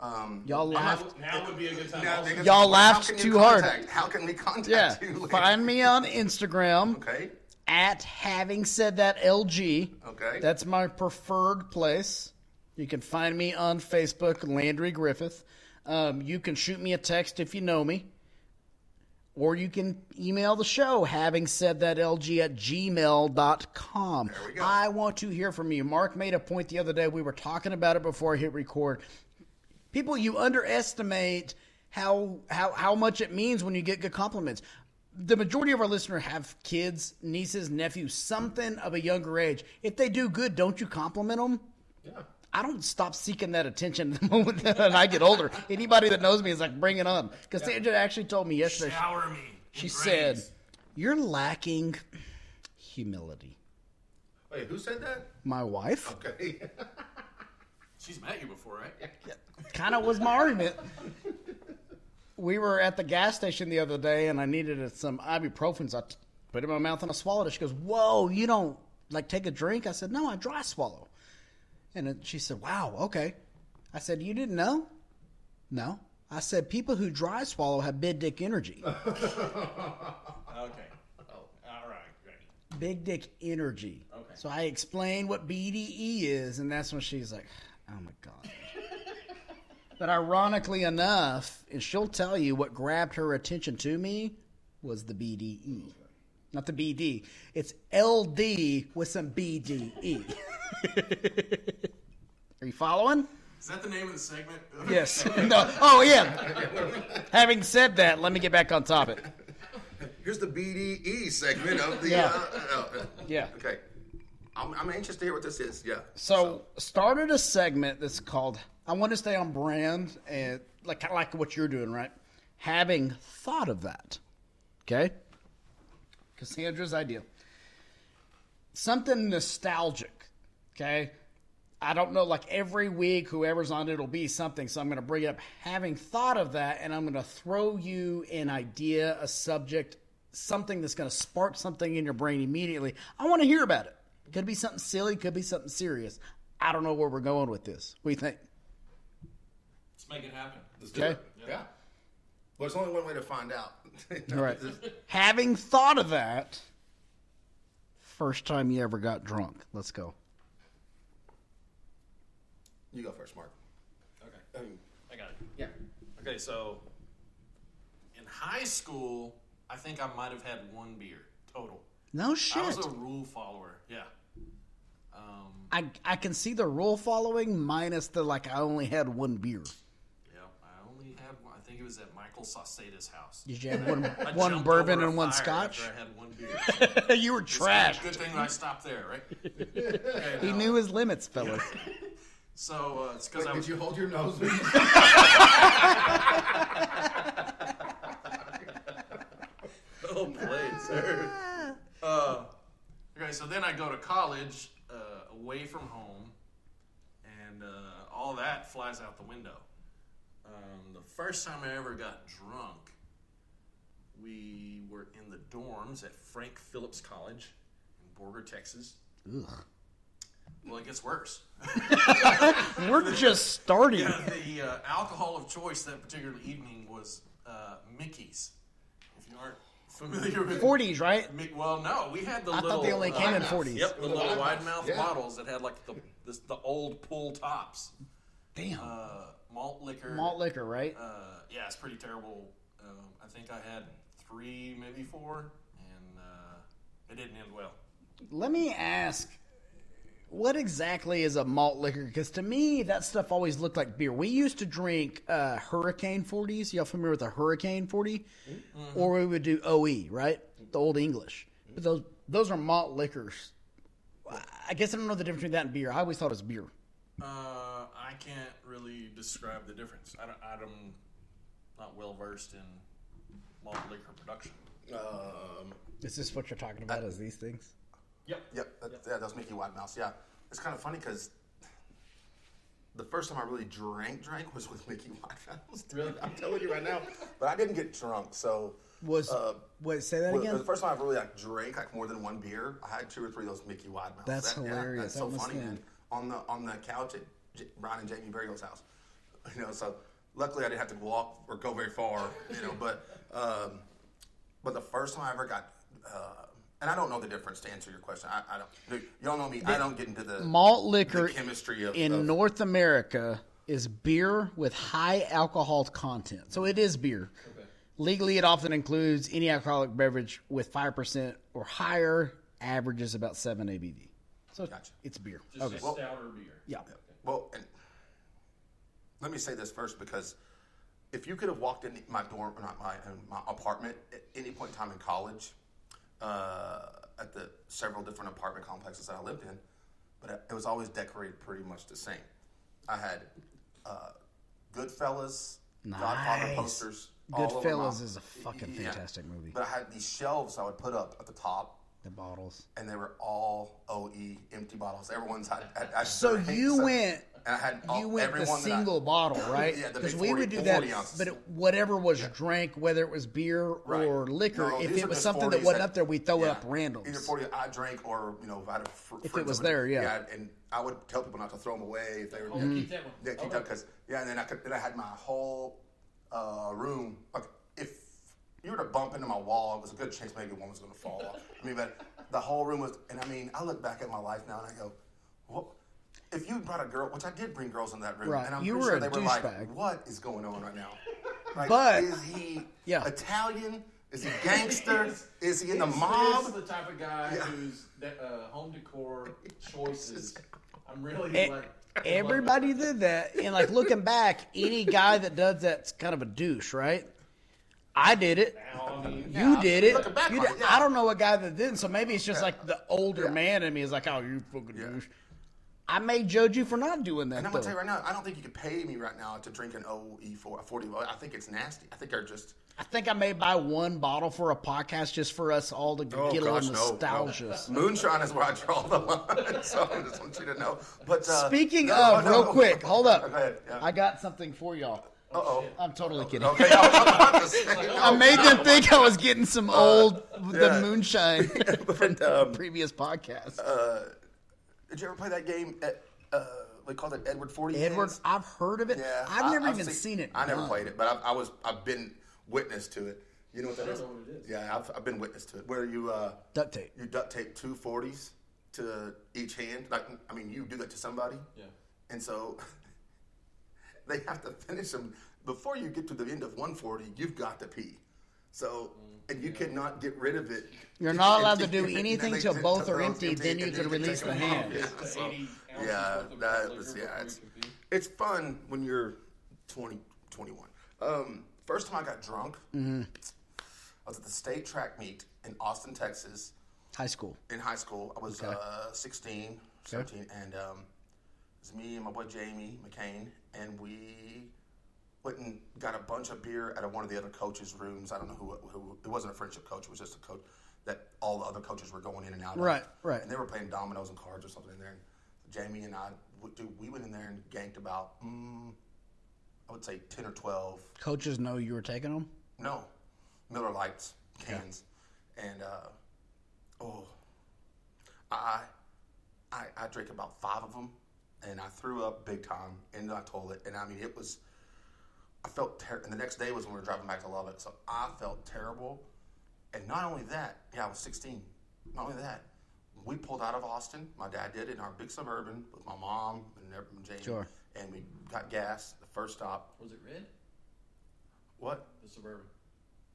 Um, Y'all laughed. Now would be a good time. now, also. Y'all how laughed can you too hard. How can we contact Yeah. you? Find me on Instagram Okay. at having said that LG. Okay. That's my preferred place. You can find me on Facebook, Landry Griffith. Um, you can shoot me a text if you know me. Or you can email the show, having said that LG at gmail.com. There we go. I want to hear from you. Mark made a point the other day. We were talking about it before I hit record. People, you underestimate how how how much it means when you get good compliments. The majority of our listeners have kids, nieces, nephews, something of a younger age. If they do good, don't you compliment them? Yeah. I don't stop seeking that attention the moment that I get older. Anybody that knows me is like, bring it on. Because Sandra actually told me yesterday. Shower me. She in said, "You're lacking humility." Wait, who said that? My wife Okay. She's met you before, right? Yeah. Kind of was my argument. We were at the gas station the other day, and I needed some ibuprofen. So I t- put it in my mouth and I swallowed it. She goes, "Whoa, you don't like take a drink?" I said, "No, I dry swallow." And she said, "Wow, okay." I said, "You didn't know?" No. I said, "People who dry swallow have big dick energy." Okay. Oh, all right. Great. big dick energy. Okay. So I explained what BDE is, and that's when she's like, "Oh my god." but ironically enough, and she'll tell you what grabbed her attention to me was the BDE, not the BD. It's LD with some BDE. Are you following? Is that the name of the segment? Yes. no. Oh yeah. Having said that, let me get back on topic. Here's the BDE segment of the. Yeah. Uh, uh, Yeah. Okay. I'm, I'm anxious to hear what this is. Yeah. So started a segment that's called I want to stay on brand and like kind of like what you're doing, right? Having thought of that, okay? Cassandra's idea, something nostalgic, okay? I don't know, like every week, whoever's on it will be something. So I'm going to bring up. Having thought of that, and I'm going to throw you an idea, a subject, something that's going to spark something in your brain immediately. I want to hear about it. Could be something silly, could be something serious. I don't know where we're going with this. What do you think? Let's make it happen. Let's do Okay. it. Yeah. Well, there's only one way to find out. All right. Having thought of that, first time you ever got drunk. Let's go. You go first, Mark. Okay. I I got it. yeah. Okay, so in high school, I think I might have had one beer total. No shit. I was a rule follower. Yeah. Um, I I can see the rule following minus the like I only had one beer. yeah. I only had one. I think it was at Michael Sauceda's house. Did you have one I one jumped bourbon over a and one fire scotch? After I had one beer. you were trash. Good thing that I stopped there, right? Okay, He now, knew his limits, fellas. So uh, it's because Wait, I did you hold your nose? Well played, sir. Uh, okay, so then I go to college uh, away from home, and uh, all that flies out the window. Um, the first time I ever got drunk, we were in the dorms at Frank Phillips College in Borger, Texas. Ugh. Well, it gets worse. We're just starting. Yeah, the uh, alcohol of choice that particular evening was uh, Mickey's. If you aren't familiar with 40s, right? Mick, well, no, we had the I little. thought they only uh, came in wide 40s. Yep, the The little wide wide mouth, mouth yeah. bottles that had like the this, the old pull tops. Damn. Uh, malt liquor. Malt liquor, right? Uh, yeah, it's pretty terrible. Um, I think I had three, maybe four, and uh, it didn't end well. Let me ask, what exactly is a malt liquor? Because to me, that stuff always looked like beer. We used to drink uh, Hurricane 40s. Y'all familiar with a Hurricane 40? Or we would do OE, right? The Old English. But those those are malt liquors. I guess I don't know the difference between that and beer. I always thought it was beer. Uh, I can't really describe the difference. I don't, I'm not well versed in malt liquor production. um, Is this what you're talking about? Is these things? Yep. Yep, that, yeah, that's Mickey Wide Mouth. Yeah, it's kind of funny because the first time I really drank, drank was with Mickey Wide Mouth. Really? I'm telling you right now. But I didn't get drunk, so Was Uh, wait? Say that well, again. the first time I really like drank like more than one beer, I had two or three of those Mickey Wide Mouth. That's That- yeah, hilarious. that's That so funny, have man. On the on the couch at J- Brian and Jamie Burial's house, you know. So luckily I didn't have to walk or go very far, you know. But um, but the first time I ever got. Uh, and I don't know the difference to answer your question. I, I don't. Don't know me. I don't get into the malt liquor the chemistry of in of- North America is beer with high alcohol content. So it is beer. Legally, it often includes any alcoholic beverage with five percent or higher. Averages about seven ABV. So Gotcha. it's beer. Just okay. a stouter beer. yeah. Well, and let me say this first because if you could have walked in my dorm, not my uh, my apartment at any point in time in college, uh, at the several different apartment complexes that I lived in, but it- it was always decorated pretty much the same. I had uh, Goodfellas, Godfather Nice. posters. all over my- Goodfellas is a fucking Yeah. fantastic movie. But I had these shelves I would put up at the top, The bottles. and they were all OE empty bottles. Everyone's had. had, had So you some- went. And I had all, You went the everyone that I- single bottle, right? Yeah, Because we would do that, ounces. but it, whatever was drank, whether it was beer Right. or liquor, No, if it was something that 40s wasn't up there, we throw it up randoms. Either forty I drank, or you know, if I had a fr- If it was there, yeah. and I would tell people not to throw them away if they were. Oh, keep that one. Yeah, keep Okay. that because yeah, and then I could then I had my whole uh, room. Like if you were to bump into my wall, it was a good chance maybe one was going to fall off. I mean, but the whole room was, and I mean, I look back at my life now and I go, what? If you brought a girl, which I did bring girls in that room, Right. and I'm You pretty were sure they were douchebag. like, "What is going on right now?" Like, But- is he Yeah. Italian? Is he gangster? It's- is he in the it's- mob? It's the type of guy Yeah. who's de- uh, home decor choices. I'm really E- like Everybody did that, and like looking back, any guy that does that's kind of a douche, right? I did it. Now, You Yeah, did it. back You did- it, yeah. I don't know a guy that didn't, so maybe it's just like the older Yeah. man in me is like, "Oh, you fucking Yeah. douche." I may judge you for not doing that And I'm though. gonna tell you right now, I don't think you could pay me right now to drink an OE for a 40. I think it's nasty. I think they're just. I think I may buy one bottle for a podcast just for us all to Oh, get a little nostalgia. no. Moonshine is where I draw the line. so I just want you to know. But uh, Speaking no, of, no, real no. quick, hold up. Go ahead. Yeah. I got something for y'all. Uh oh. I'm totally kidding. Okay, I was about to say. I made them think I was getting some old the yeah. moonshine But, um, previous podcast. did you ever play that game? At, uh, they called it Edward Forty. Edward, Hands? I've heard of it. Yeah, I've I- never even seen, it. I never done. played it, but I, I was. I've been witness to it. You know what that I don't know what it is. Yeah, I've, I've been witness to it. Where you uh, Duct tape. you duct tape two forties to each hand. Like I mean, you do that to somebody, Yeah. and so they have to finish them before you get to the end of one forty. You've got to pee. So. And you cannot get rid of it. You're not allowed to do anything they- till both are empty, then you can release the them hand. Yeah, so- yeah, that was yeah. It's you can pee. it's fun when you're 20, 21. Um, first time I got drunk, Mm-hmm. I was at the state track meet in Austin, Texas, High school. in high school. I was Okay. uh, 16, 17, and um, it was me and my boy Jamie McCain, and we went and got a bunch of beer at one of the other coaches' rooms. I don't know who, who it wasn't a friendship coach; it was just a coach that all the other coaches were going in and out. Right, of. right. Right. And they were playing dominoes and cards or something in there. And Jamie and I, dude, we went in there and ganked about, mm, I would say ten or twelve Coaches know you were taking them. no, Miller Lights cans, and uh, oh, I, I I drank about five of them, and I threw up big time in the toilet, and I mean it was, I felt terrible. and the next day was when we were driving back to Lubbock, so I felt terrible, and not only that, yeah, I was 16. Not only that, we pulled out of Austin. My dad did in our big suburban with my mom and every- Jamie, Sure. and we got gas. The first stop, Was it red? what? The suburban.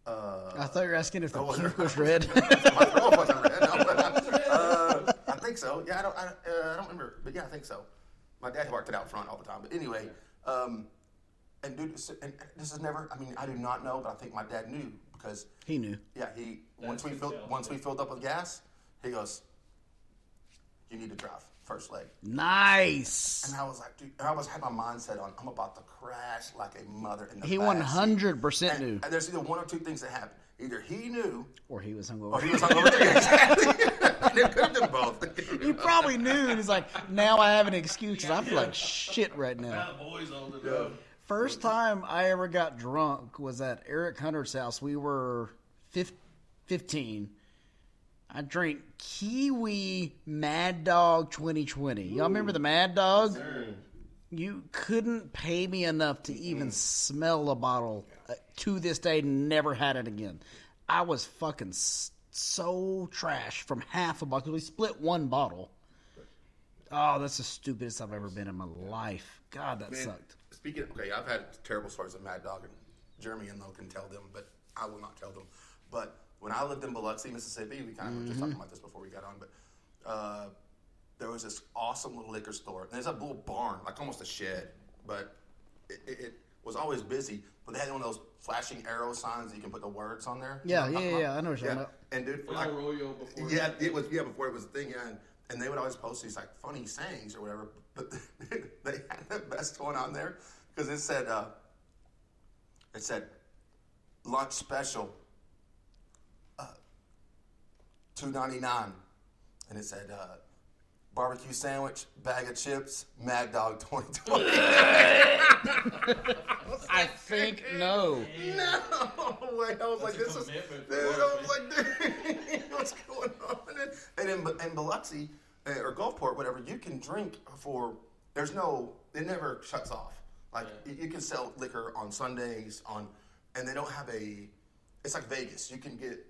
Uh, I thought you were asking if the was was red. My throat wasn't red. No, but, uh, I think so. Yeah, I don't. I, uh, I don't remember, but yeah, I think so. My dad worked it out front all the time. But anyway, um, and dude, this- and this is never. I mean, I do not know, but I think my dad knew because he knew. yeah, he once we filled tell. once we filled up with gas, he goes, "You need to drive first leg." Nice. And I was like, dude, I was had my mindset on. I'm about to crash like a mother in the. He back one seat. hundred percent knew, and there's either one or two things that happen. Either he knew or he was hungover. or hungover. he was hungover too. Exactly. it could have been both. He probably knew, and he's like, "Now I have an excuse 'cause I feel like shit right now." Now the boys old enough. First time I ever got drunk was at Eric Hunter's house. We were 15. I drank Kiwi Mad Dog 2020. Y'all remember the Mad Dog? You couldn't pay me enough to even smell a bottle. Uh, to this day, never had it again. I was fucking so trash from half a bottle. We split one bottle. Oh, that's the stupidest I've ever been in my life. God, that Man, sucked. Speaking, okay, I've had terrible stories of Mad Dog, and Jeremy and Lo can tell them, but I will not tell them. But when I lived in Biloxi, Mississippi, we kind of were just talking about this before we got on, but uh, there was this awesome little liquor store. And there's a little barn, like almost a shed, but it, it, it was always busy. But they had one of those flashing arrow signs that you can put the words on there. Yeah, You know, yeah, uh-huh. yeah, I know what you're talking about. And dude, for like, Arroyo before. yeah, it was yeah before it was a thing. Yeah, and and they would always post these like funny sayings or whatever. But they had the best one on there because it said, uh, it said, lunch special, uh, two ninety nine, and it said. Uh, Barbecue sandwich, bag of chips, Mad Dog 2020. I think no. No way. I was like, this is. Dude, I was like, dude, what's going on? And in, in Biloxi uh, or Gulfport, whatever, you can drink for. There's no. It never shuts off. Like you, you can sell liquor on Sundays on, and they don't have a. It's like Vegas. You can get.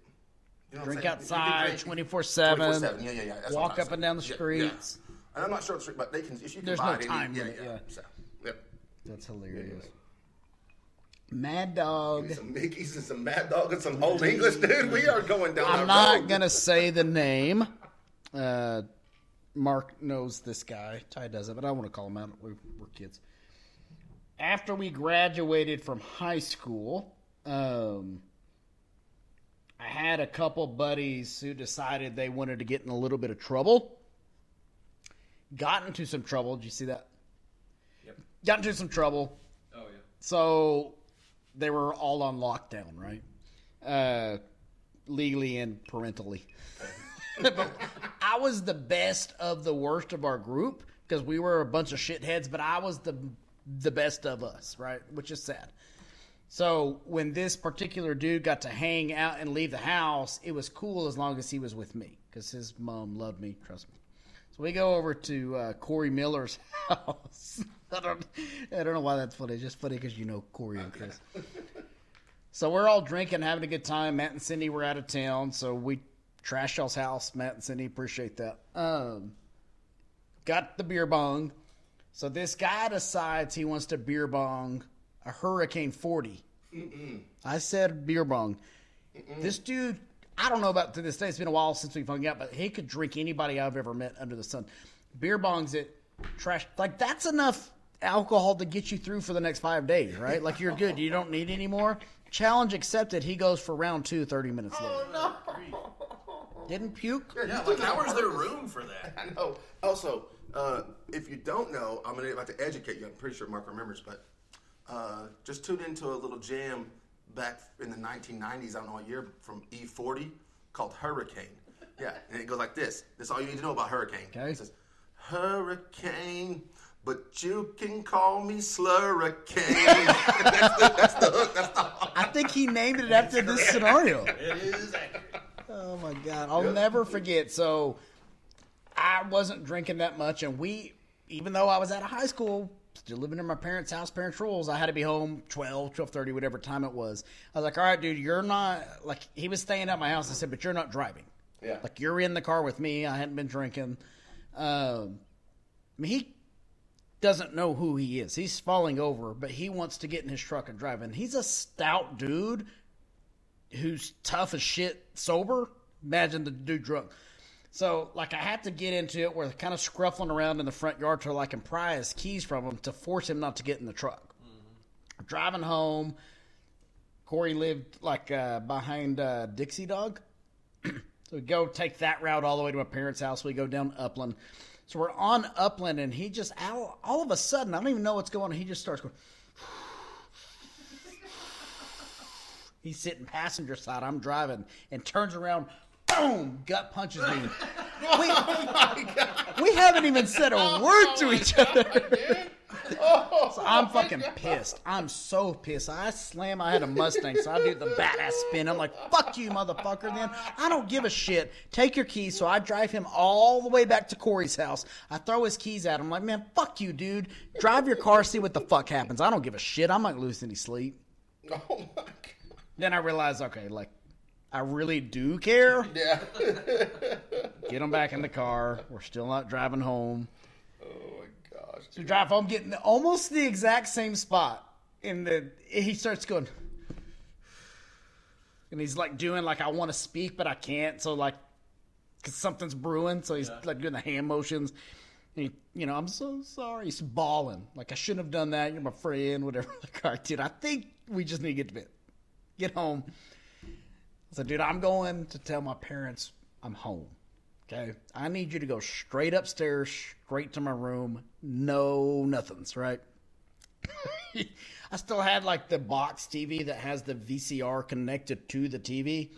You know Drink saying? You can outside 24 7. Yeah, yeah, yeah. That's Walk up and down the streets. Yeah, And I'm not sure, it's- but they can. If you can There's buy no it, time yeah, yeah. yeah. So, yep. That's hilarious. Mad Dog. Some Mickey's and some Mad Dog and some Old English, dude. We are going down I'm not road. to say the name. Uh, Mark knows this guy. Ty doesn't, but I want to call him out. We're, we're kids. After we graduated from high school, um, I had a couple buddies who decided they wanted to get in a little bit of trouble. Got into some trouble. Did you see that? Yep. Got into some trouble. Oh yeah. So they were all on lockdown, right? Uh, legally and parentally. but I was the best of the worst of our group because we were a bunch of shitheads, but I was the the best of us, right? Which is sad. So when this particular dude got to hang out and leave the house, it was cool as long as he was with me because his mom loved me. Trust me. So we go over to uh, Corey Miller's house. I don't, I don't know why that's funny. It's just funny because you know Corey and Chris. So we're all drinking, having a good time. Matt and Cindy were out of town, so we trashed y'all's house. Matt and Cindy appreciate that. Um, got the beer bong. So this guy decides he wants to beer bong a Hurricane 40. I said beer bong. This dude, I don't know about to this day. It's been a while since we've hung out, but he could drink anybody I've ever met under the sun. Beer bongs it, trash. Like that's enough alcohol to get you through for the next five days, right? Like you're good. You don't need any more. Challenge accepted. He goes for round two, 30 minutes later. Didn't puke. Yeah, like how is there room for that? I know. Also, uh, if you don't know, I'm gonna about to educate you. I'm pretty sure Mark remembers, but uh, just tuned into a little jam back in the 1990s. I don't know what year from E40 called Hurricane. Yeah, and it goes like this. That's all you need to know about Hurricane. Okay. It says Hurricane. But you can call me Slurricane. that's, the, that's the hook. That's the hook. I think he named it after this scenario. It is accurate. Oh my god, I'll never forget. So I wasn't drinking that much, and we, even though I was out of high school, still living in my parents' house, parents' rules, I had to be home 12, 12.30, whatever time it was. I was like, all right, dude, you're not, like, he was staying at my house. I said, but you're not driving. Yeah. Like, you're in the car with me. I hadn't been drinking. Um, I mean, he doesn't know who he is. He's falling over, but he wants to get in his truck and drive. And he's a stout dude who's tough as shit sober. Imagine the dude drunk. So, like, I had to get into it where they're kind of scruffling around in the front yard till I can pry his keys from him to force him not to get in the truck. Driving home, Corey lived like uh, behind uh, Dixie Dog. so we go take that route all the way to my parents' house. We go down Upland. So we're on Upland, and he just all, all of a sudden, I don't even know what's going on. He just starts going. He's sitting passenger side. I'm driving, and turns around. Boom! Gut punches me. We, we haven't even said a word to each other. So I'm fucking pissed. I'm so pissed. I slam. I had a Mustang, so I do the badass spin. I'm like, "Fuck you, motherfucker!" Then I don't give a shit. Take your keys. So I drive him all the way back to Corey's house. I throw his keys at him. I'm like, "Man, fuck you, dude. Drive your car. See what the fuck happens. I don't give a shit. I might lose any sleep." Oh my god. Then I realized, okay, like, I really do care. Yeah. Get him back in the car. We're still not driving home. oh my gosh. to drive home, getting almost the exact same spot. And the he starts going, and he's like doing like I want to speak but I can't. So like, cause something's brewing. So he's like doing the hand motions. And he, you know, I'm so sorry. He's bawling. Like I shouldn't have done that. You're my friend. Whatever. Like, all right, dude. I think we just need to get to bed. Get home. I said, dude, I'm going to tell my parents I'm home. Okay. I need you to go straight upstairs, straight to my room. No nothings, right? I still had like the box TV that has the VCR connected to the TV.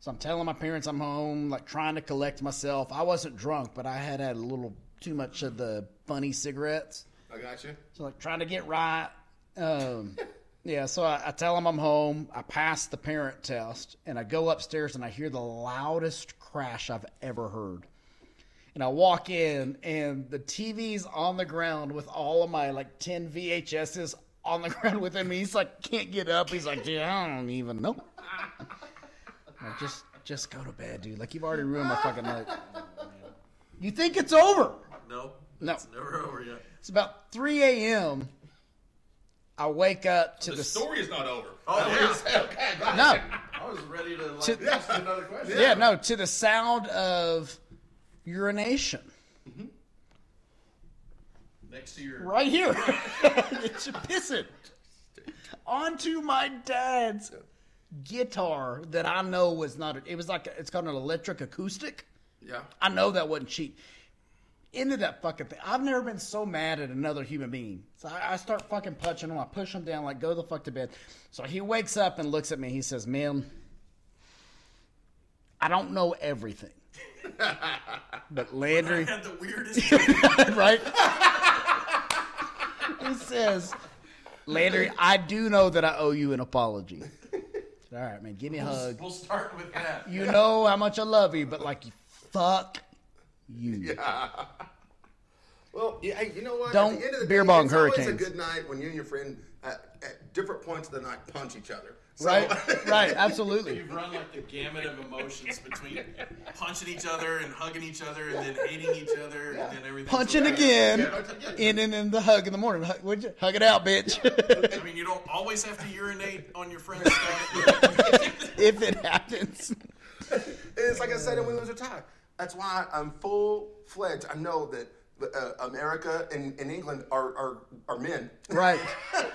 So I'm telling my parents I'm home, like trying to collect myself. I wasn't drunk, but I had had a little too much of the funny cigarettes. I got you. So like trying to get right. Um, yeah, so I, I tell them I'm home. I pass the parent test, and I go upstairs and I hear the loudest crash I've ever heard. And I walk in, and the TV's on the ground with all of my like ten VHSs on the ground with him. He's like, can't get up. He's like, yeah, I don't even know. Like, just, just go to bed, dude. Like you've already ruined my fucking night. You think it's over? Nope. No. It's never over yet. It's about 3 a.m. I wake up oh, to The the, story is not over. Oh, yeah. okay. no, I was ready to like To- ask you another question. yeah, no, to the sound of urination mm-hmm. Next to your right here. it's pissing onto my dad's guitar that I know was not. It was like it's called an electric acoustic. Yeah. I know that wasn't cheap. Into that fucking thing. I've never been so mad at another human being. So I, I start fucking punching him. I push him down, like, go the fuck to bed. So he wakes up and looks at me. He says, Man, I don't know everything. but Landry, had the weirdest. right? he says, Landry, I do know that I owe you an apology. All right, man, give me a hug. we'll start with that. You know how much I love you, but like, you fuck you. Well, yeah, you know what? Don't At the end of the beer day, bong it's always hurricanes. a good night when you and your friend uh, at different points of the night punch each other. So, Right, right, absolutely. You've run like the gamut of emotions between punching each other and hugging each other and then hating each other and then everything. Punching again, in and in the hug in the morning. Hug, would you? hug it out, bitch. I mean, you don't always have to urinate on your friend's stuff. if it happens. it's like I said in Williams Retire. That's why I'm full fledged. I know that uh, America and, and England are, are, are men. Right.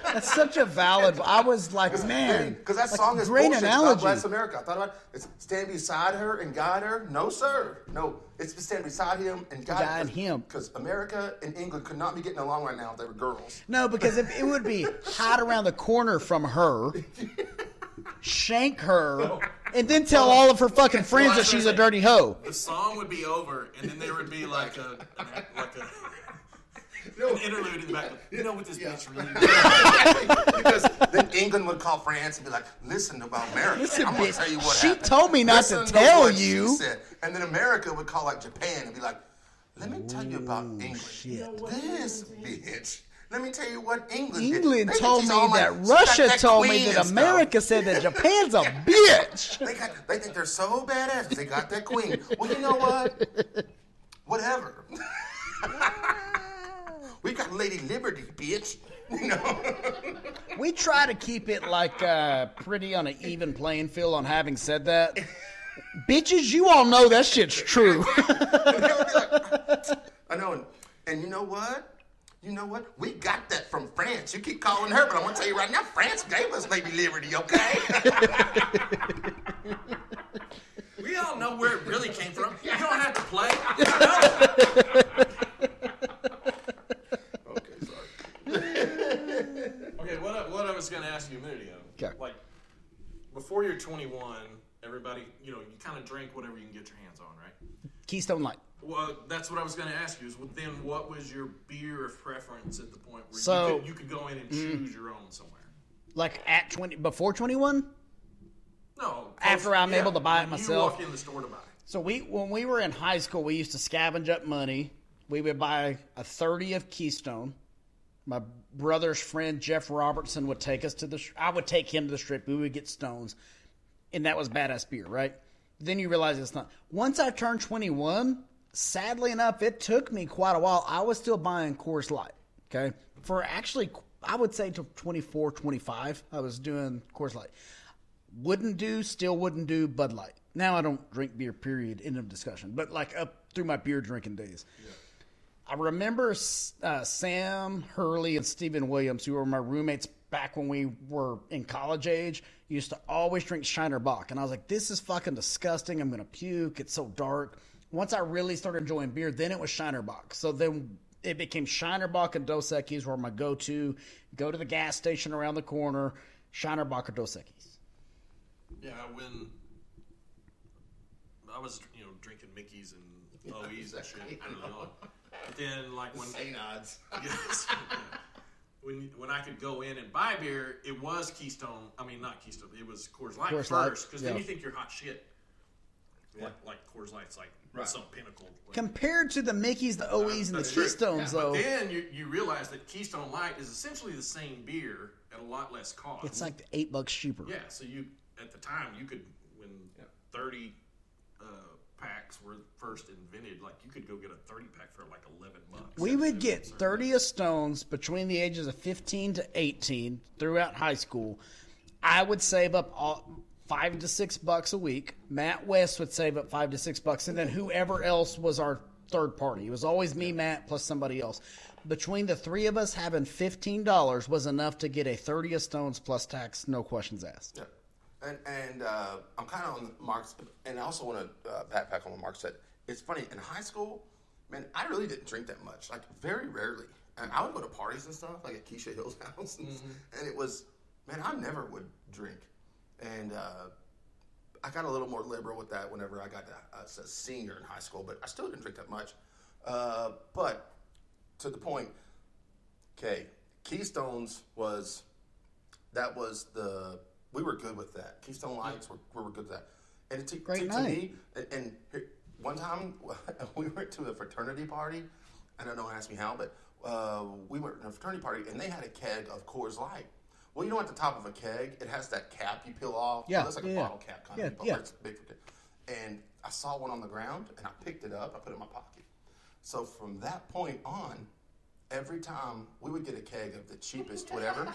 That's such a valid. I was like, man, Because that like, song is great bullshit. analogy. God bless America. I thought about it. It's stand beside her and guide her. No, sir. No, it's stand beside him and guide, Guide him. Because America and England could not be getting along right now if they were girls. No, because if it would be hide around the corner from her, shank her, and then tell all of her fucking friends that she's a dirty hoe. The song would be over, and then there would be like a an, like a No. an interlude in the back. You know what this bitch really did? because then England would call France and be like, "Listen about America. Listen, I'm gonna bitch, tell you what she happened. told me not to Listen tell what you." She said. And then America would call like Japan and be like, "Let me tell you about England. shit. This bitch. Let me tell you what England. England They told me that Russia that told me that. America said that Japan's a bitch. They got. They think they're so badass. They got that queen. Well, you know what? Whatever. we got Lady Liberty, bitch. You know. We try to keep it like uh, pretty on an even playing field. On having said that, bitches, you all know that shit's true. And they would be like, I know, and, and you know what? You know what? We got that from France. You keep calling her, but I'm gonna tell you right now, France gave us Lady Liberty, okay? We all know where it really came from. You don't have to play. Okay, sorry. Okay, what I, what I was going to ask you a minute ago. Okay. Like, before you're 21, everybody, you know, you kind of drink whatever you can get your hands on, right? Keystone Light. Well, that's what I was going to ask you. Is well, then what was your beer of preference at the point where So- you, could, you could go in and mm. choose your own somewhere? Like at twenty, before twenty one. No. After I'm able to buy it myself. You walk in the store to buy. So we, when we were in high school, we used to scavenge up money. We would buy a thirty of Keystone. My brother's friend Jeff Robertson would take us to the. I would take him to the strip. We would get stones, and that was badass beer, right? Then you realize it's not. Once I turned twenty one, sadly enough, it took me quite a while. I was still buying Coors Light. Okay, for actually, I would say till 24, 25, I was doing Coors Light wouldn't do, still wouldn't do Bud Light. Now I don't drink beer, period, end of discussion. But like up through my beer drinking days. I remember uh, Sam Hurley and Stephen Williams, who were my roommates back when we were in college age, used to always drink Shiner Bock. And I was like, this is fucking disgusting. I'm going to puke. It's so dark. Once I really started enjoying beer, then it was Shiner Bock. So then it became Shiner Bock and Dos Equis were my go-to. Go to the gas station around the corner, Shiner Bock or Dos Equis. Yeah, when I was, you know, drinking Mickey's and OEs and shit early on. But then, like when Same odds. Yes. When when I could go in and buy beer, it was Keystone. I mean, not Keystone. It was Coors Light Coors first, because yeah. then you think you're hot shit. Yeah. Like, like Coors Light's like Right. some pinnacle. Like, Compared to the Mickeys, the OEs, and the That's true. Keystones, But though, then you, you realize that Keystone Light is essentially the same beer at a lot less cost. it's like the eight bucks cheaper. yeah. So you at the time you could when thirty uh, packs were first invented, like you could go get a thirty pack for like eleven bucks. We would get 30 of stones between the ages of 15 to 18 throughout high school. I would save up all, five to six bucks a week. Matt West would save up five to six bucks, and then whoever else was our third party. It was always me, Matt, plus somebody else. Between the three of us, having $15 was enough to get a 30 of stones plus tax, no questions asked. Yeah. And and uh, I'm kind of on Mark's, and I also want to uh, backpack on what Mark said. It's funny in high school, man. I really didn't drink that much, like very rarely. And I would go to parties and stuff, like at Keisha Hill's house, and, and it was, man, I never would drink. And uh, I got a little more liberal with that whenever I got to, as a senior in high school, but I still didn't drink that much. Uh, but to the point, okay, Keystones was that was the we were good with that. Keystone Lights were we were good with that. And to, Great to, to me, and, and here, one time we went to a fraternity party. I don't know, ask me how, but uh, we went to a fraternity party and they had a keg of Coors Light. Well, you know, at the top of a keg, it has that cap you peel off. Yeah, that's like yeah, a yeah. bottle cap kind Yeah, of. yeah. It's big for And I saw one on the ground and I picked it up. I put it in my pocket. So from that point on, every time we would get a keg of the cheapest whatever,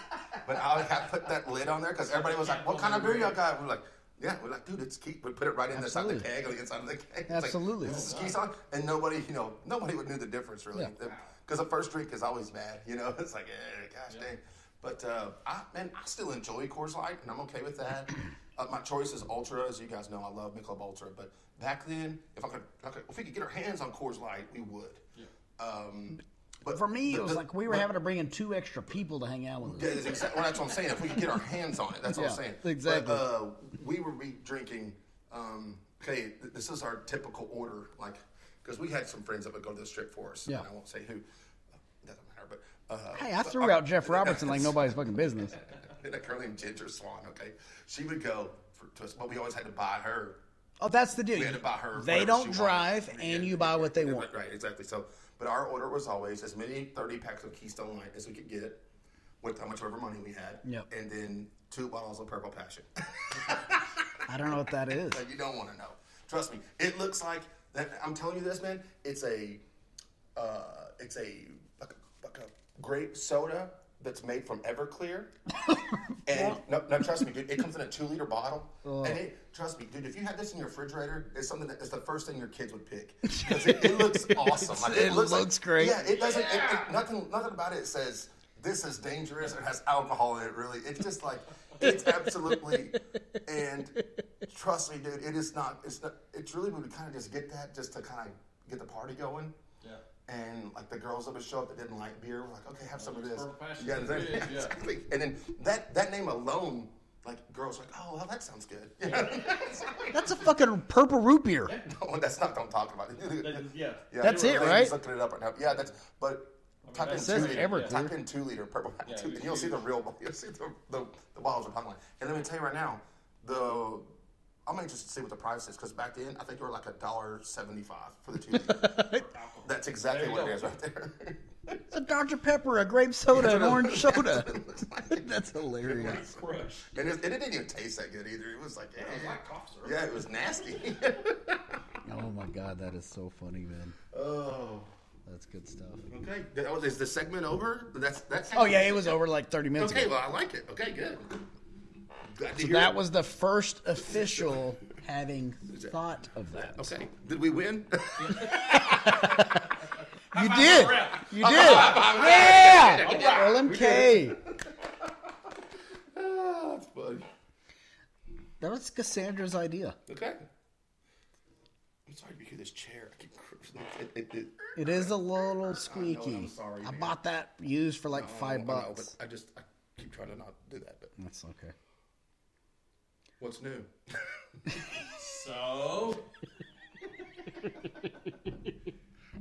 but I would have put that lid on there because everybody was like, "What kind of beer y'all got?" We're like, "Yeah," we're like, "Dude, it's keep." We put it right in inside the Absolutely. keg on the inside of the keg. It's Absolutely. Like, this is Keystone, and nobody, you know, nobody would knew the difference really, Yeah. because the first drink is always bad. You know, it's like, eh, gosh dang. But uh, I, man, I still enjoy Coors Light, and I'm okay with that. uh, my choice is Ultra, as you guys know. I love Michelob Ultra, but back then, if I could, if, I could, if we could get our hands on Coors Light, we would. Um, but For me, the- it was the- like we were but- having to bring in two extra people to hang out with yeah, us. that's, exactly, well, that's what I'm saying. If we could get our hands on it, that's what I'm saying. exactly. But, uh, we would be drinking. Um, okay, this is our typical order, like because we had some friends that would go to the strip for us. Yeah. and I won't say who. It doesn't matter, but uh, Hey, I threw out Jeff Robertson like nobody's fucking business. that girl named Ginger Swan. Okay, she would go for, to us, but we always had to buy her. Oh, that's the deal. We had to buy her. They don't wanted. drive, Yeah, and you buy what they yeah, want. Right, exactly. So, but our order was always as many thirty packs of Keystone Light as we could get, with how much ever money we had. Yep. And then two bottles of Purple Passion. I don't know what that is. You don't want to know. Trust me. It looks like that. I'm telling you this, man. It's a, uh, it's a a, a grape soda that's made from Everclear. and no, no, trust me, dude. It comes in a two liter bottle. And it, trust me, dude. If you had this in your refrigerator, it's something that it's the first thing your kids would pick because it, it looks awesome. Like, It looks, like- great. Yeah, it doesn't. It, it, nothing. Nothing about it says this is dangerous or has alcohol in it. Really, it's just like it's absolutely. And trust me, dude, it is not. It's not. It's really we would kind of just get that just to kind of get the party going. Yeah. And like the girls that would show up that didn't like beer, we're like, okay, have some of this. You know what I'm is saying? yeah. Exactly. And then that that name alone, like girls are like, oh, well, that sounds good. That's a fucking purple root beer. no, that's not. Don't talk about it. That- yeah. Yeah, That's it, Lane's right? Looking it up right now. Yeah, that's. But type in that two says liter. Everclear. Type in two liter purple. Yeah, two, and you'll see see the real. You'll see the, the, the bottles we're talking about. And let me tell you right now, the. I'm interested to see what the price is because back then I think they were like a dollar seventy-five for the two. That's exactly There what it go. is right there. It's a Dr. Pepper, a grape soda, an orange soda. Like- That's hilarious. And, it, it didn't even taste that good either. It was like, eh. It's like cough syrup. yeah, it was nasty. Oh my god, that is so funny, man. oh, That's good stuff. okay. That was, is the segment over? That's that's. Oh yeah, it was over like 30 minutes Okay, ago. well I like it. Okay, good. Glad to So hear that it. was the first official having thought of that. Okay. Did we win? You did. You did. Yeah. LMK. oh, ah, that's funny. That was Cassandra's idea. Okay. I'm sorry to hear this chair. I keep, it, it, it, It is a little squeaky. I'm sorry, I bought that used for like I five know, I know, bucks. but I just I keep trying to not do that. But That's okay. What's new? So,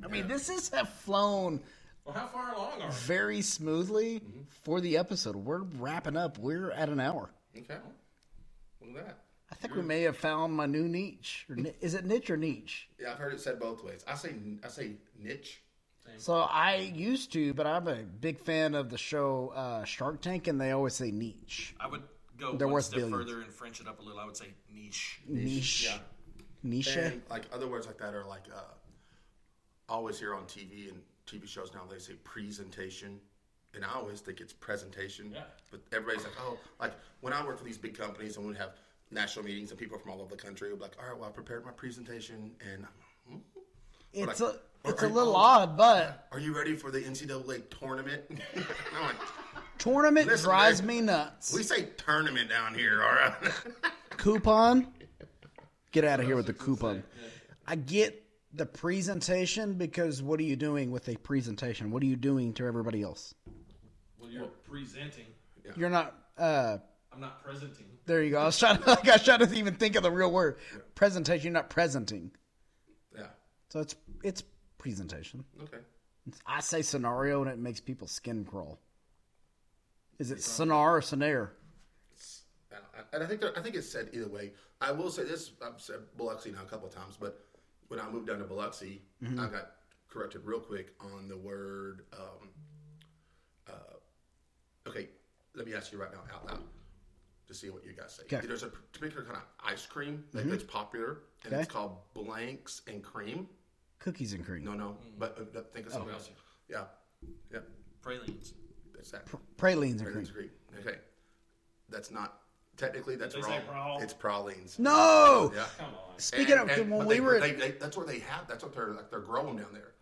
I mean, this has have flown well, how far along are we? very smoothly for the episode. We're wrapping up. We're at an hour. Okay. Look at that. I think we may have found my new niche. Or ni- Is it niche or niche? Yeah, I've heard it said both ways. I say I say niche. So I used to, but I'm a big fan of the show uh, Shark Tank, and they always say niche. I would go They're one worth step billions. further and French it up a little. I would say niche. Niche. Yeah. Niche. And like other words like that are like uh, always here on TV and TV shows now they say presentation, and I always think it's presentation. Yeah. But everybody's like, oh, like when I work for these big companies and we have national meetings and people from all over the country will be like, all right, well I prepared my presentation and. hmm? It's like- a it's a little oh. odd, but Are you ready for the NCAA tournament? I'm like, tournament Listen, drives man. me nuts. we say tournament down here, all right? coupon. Get out of here with the coupon. I get the presentation because what are you doing with a presentation? What are you doing to everybody else? Well, you're presenting. You're not. uh I'm not presenting. There you go. I was trying to like I was trying to even think of the real word. Presentation. You're not presenting. yeah. So it's it's presentation. Okay. I say scenario and it makes people's skin crawl. Is it Sonar or snare? And I- think I think it's said either way. I will say this: I've said Biloxi now a couple of times, but when I moved down to Biloxi, I got corrected real quick on the word. Um, uh, okay, let me ask you right now out loud to see what you guys say. Okay. There's a particular kind of ice cream that, that's popular, and Okay. it's called blanks and cream. Cookies and cream. No, no, but uh, think of something else. Yeah, yeah, Pralines. That's that. Pralines and cream. Pralines and cream. Okay, that's not technically that's Did they wrong. say prawl? It's pralines. No. Yeah. Come on. Speaking And- of and- when but we they, were they, they, that's what they have. That's what they're like. They're growing down there,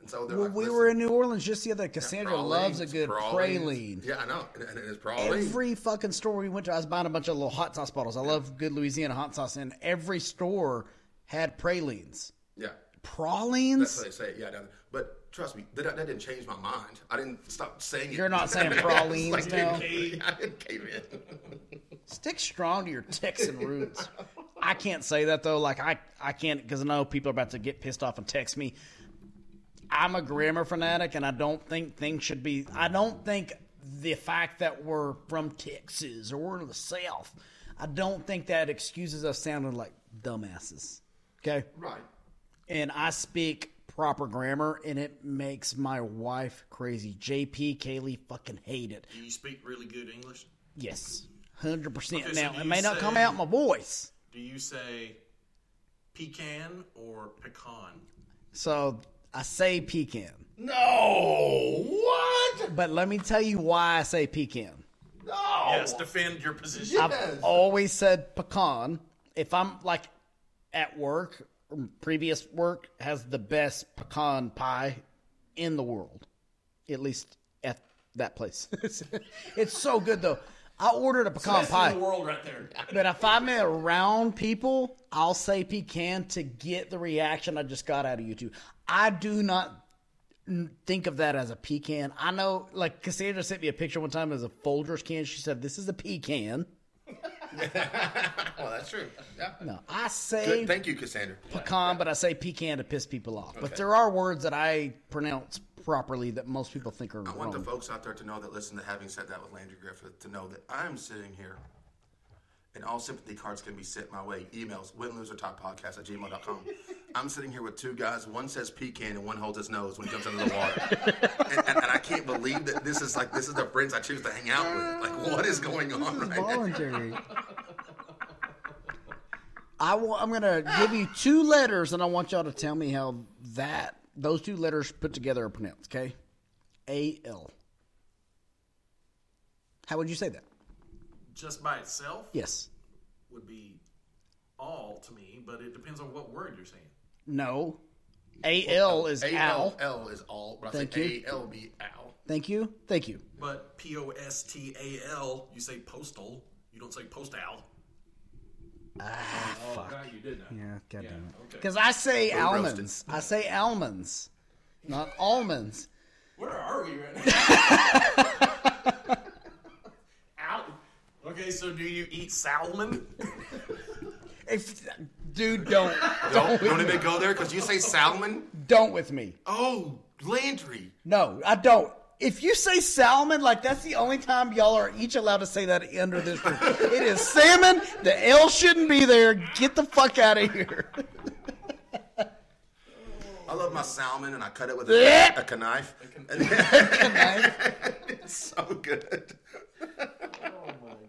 and so they're when like, we were in New Orleans just the other. Cassandra loves a good pralines. praline. Yeah, I know, and, and it's praline. Every fucking store we went to, I was buying a bunch of little hot sauce bottles. I love good Louisiana hot sauce, and every store had pralines. yeah, Pralines? that's Pralines? what they say. Yeah, down there. but trust me, that, that didn't change my mind. I didn't stop saying it. You're not saying pralines like, now? I didn't cave in. Stick strong to your Texan roots. I can't say that though. Like I, I can't because I know people are about to get pissed off and text me. I'm a grammar fanatic, and I don't think things should be. I don't think the fact that we're from Texas or we're in the South, I don't think that excuses us sounding like dumbasses. Okay, right. and I speak proper grammar, and it makes my wife crazy. JP Kaylee fucking hate it. Do you speak really good English? Yes, hundred percent. Okay, Now do it you may not come out in my voice. Do you say pecan or pecan? So I say pecan. No, what? But let me tell you why I say pecan. No. Yes, defend your position. Yes. I've always said pecan. If I'm like at work, or previous work has the best pecan pie in the world, at least at that place. it's so good though. I ordered a pecan Best pie. in the world right there. But if I'm around people, I'll say pecan to get the reaction I just got out of you two. I do not think of that as a pecan. I know, like Cassandra sent me a picture one time as a Folgers can. She said, "This is a pecan." Well, that's true. Yeah. No, I say Good. Thank you, Cassandra. pecan, but I say pecan to piss people off. But there are words that I pronounce properly that most people think are wrong. I want the folks out there to know that listen to having said that with Landry Griffith to know that I'm sitting here and all sympathy cards can be sent my way. Emails, winlosertopodcast at gmail.com. I'm sitting here with two guys. One says pecan and one holds his nose when he jumps under the water. and, and, and I can't believe that this is like this is the friends I choose to hang out with. Like what is going on right now? voluntary. I wa- I'm going to give you two letters, and I want y'all to tell me how that those two letters put together are pronounced. Okay, A L. How would you say that? Just by itself Yes. would be all to me, but it depends on what word you're saying. No. A L oh, is A owl. L L is all, but I Thank say you. A L B owl. Thank you. Thank you. But P O S T A L, you say postal. You don't say postal. Ah, oh, God, you did that. Yeah, goddamn Yeah, it. okay. Because I say We're roasted. almonds. I say almonds, not almonds. Where are we right now? Ow. Okay, so do you eat salmon? If, dude, don't, Don't, don't, don't even me. go there because you say salmon. don't with me. Oh, Landry. No, I don't. If you say salmon, like that's the only time y'all are each allowed to say that under this roof. it is salmon. The L shouldn't be there. Get the fuck out of here. I love my salmon and I cut it with Yeah. a, a knife. it's so good.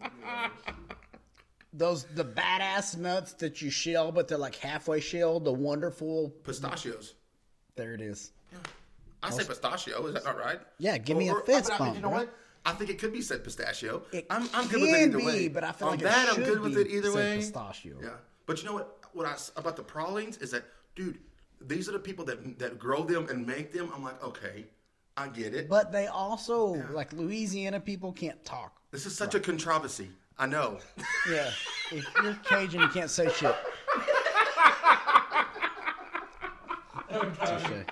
Those the badass nuts that you shell, but they're like halfway shelled. The wonderful. Pistachios. There it is. I say pistachio. Is that not right? Yeah, give me a or- fist but I- bump, You know what? I think it could be said pistachio. It I'm, I'm good with it either be, way. but I feel On like that, I'm good with it either way. pistachio. Yeah, but you know what? What I about the pralines is that, dude, these are the people that that grow them and make them. I'm like, okay, I get it. But they also like Louisiana people can't talk. This is such a controversy. I know. Yeah, if you're Cajun, you can't say shit. Touche.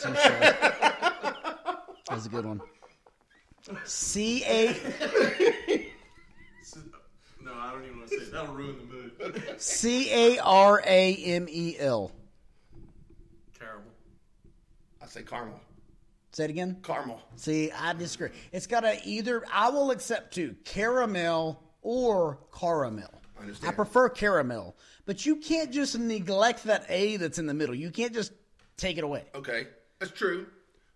Touche. That was a good one. C A No, I don't even want to say it. That'll ruin the mood. C A R A M E L. Terrible. I say caramel. Say it again. Caramel. See, I disagree. It's got to either. I will accept two: caramel or caramel. I understand. prefer caramel, but you can't just neglect that A that's in the middle. You can't just take it away. Okay, that's true.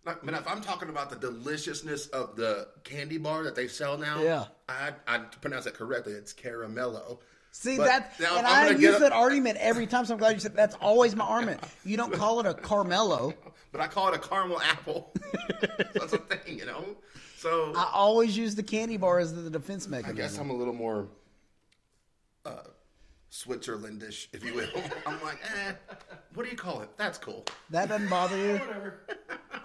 Like, but if I'm talking about the deliciousness of the candy bar that they sell now, Yeah. I I pronounce it correctly. It's caramello. See But that, now and I'm I gonna use that a- argument every time. So I'm glad you said that's always my argument. You don't call it a Carmelo. But I call it a caramel apple. that's a thing, you know. So I always use the candy bar as the defense mechanism. I guess I'm a little more uh, Switzerlandish, if you will. I'm like, eh, what do you call it? That's cool. That doesn't bother you.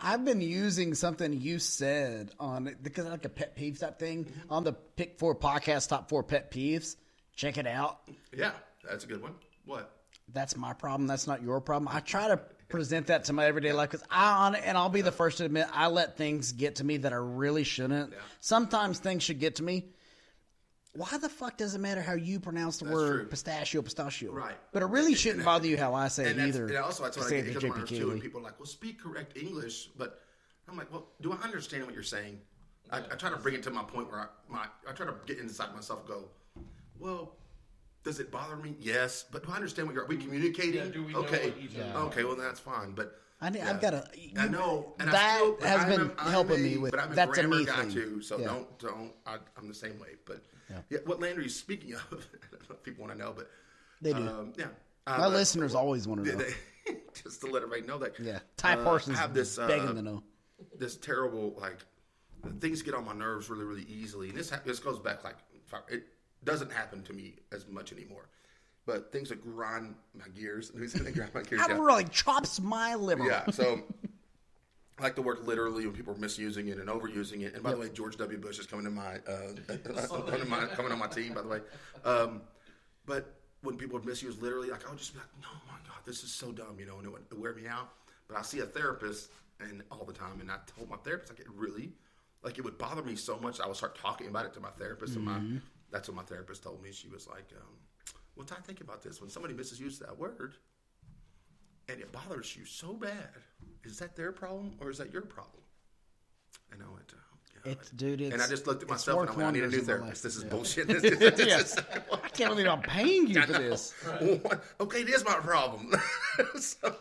I've been using something you said on because I like a pet peeve type thing on the Pick Four podcast top four pet peeves. Check it out. Yeah, that's a good one. What? That's my problem. That's not your problem. I try to present that to my everyday life because I on and I'll be the first to admit I let things get to me that I really shouldn't. Sometimes things should get to me. Why the fuck does it matter how you pronounce the word true. pistachio, pistachio? Right. But it really shouldn't bother you how I say And it either. and also that's what I get to because my JP nerves too. And people are like, well, speak correct English. But I'm like, well, do I understand what you're saying? I, I try to bring it to my point where I, my, I try to get inside myself and go, well, does it bother me? Yes. But do I understand what you're, are we communicating? Yeah, do we know okay. what each other Okay, well, that's fine. But I need- yeah. I've gotta- I know. And that I still, has I'm been a- I'm helping a- me with- But I'm a that's a grammar me guy thing. too. So Yeah. don't, don't, I, I'm the same way. But yeah. what Landry is speaking of, I don't know if people want to know, but They do. Um, yeah. Uh, My but- listeners always want to know. they- just to let everybody know that. Yeah, Ty uh, Parsons I have this uh, begging to know. this terrible like things get on my nerves really really easily, and this ha- this goes back like it doesn't happen to me as much anymore, but things that grind my gears. Who's gonna grind my gears? Down? really chops my liver. Yeah, so I like the word literally when people are misusing it and overusing it. And by the way, George W. Bush is coming to my uh, coming, to my, coming on my team. By the way, um, but when people would misuse literally, like I would just be like, "No, my God, this is so dumb," you know, and it would wear me out. But I see a therapist and all the time, and I told my therapist like it really, like it would bother me so much. I would start talking about it to my therapist, and my that's what my therapist told me. She was like, um, "Well, Ty, think about this. When somebody misuses that word." and it bothers you so bad, is that their problem or is that your problem? And I went, oh, God. It's- dude, and I just looked at myself and I went, I need a new therapist. This is Yeah. bullshit. This, this, this, Yeah. is- I can't believe I'm paying you for this. okay, it is my problem. so,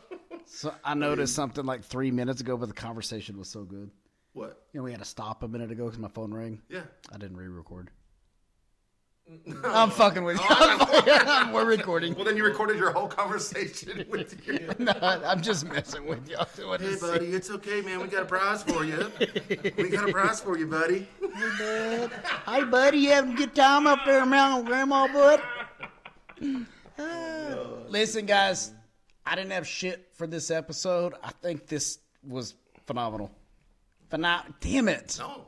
So I noticed something like three minutes ago, but the conversation was so good. what? You know, we had to stop a minute ago because my phone rang. Yeah. I didn't re-record. I'm fucking with you. Oh, we're recording. Well, then you recorded your whole conversation with your. No, I'm just messing with you. Hey, buddy, it's okay, man. We got a prize for you. We got a prize for you, buddy. bud. Hey, buddy, you having a good time up there around Grandma, bud? Listen, guys, I didn't have shit for this episode. I think this was phenomenal. Phenom- Damn it. No,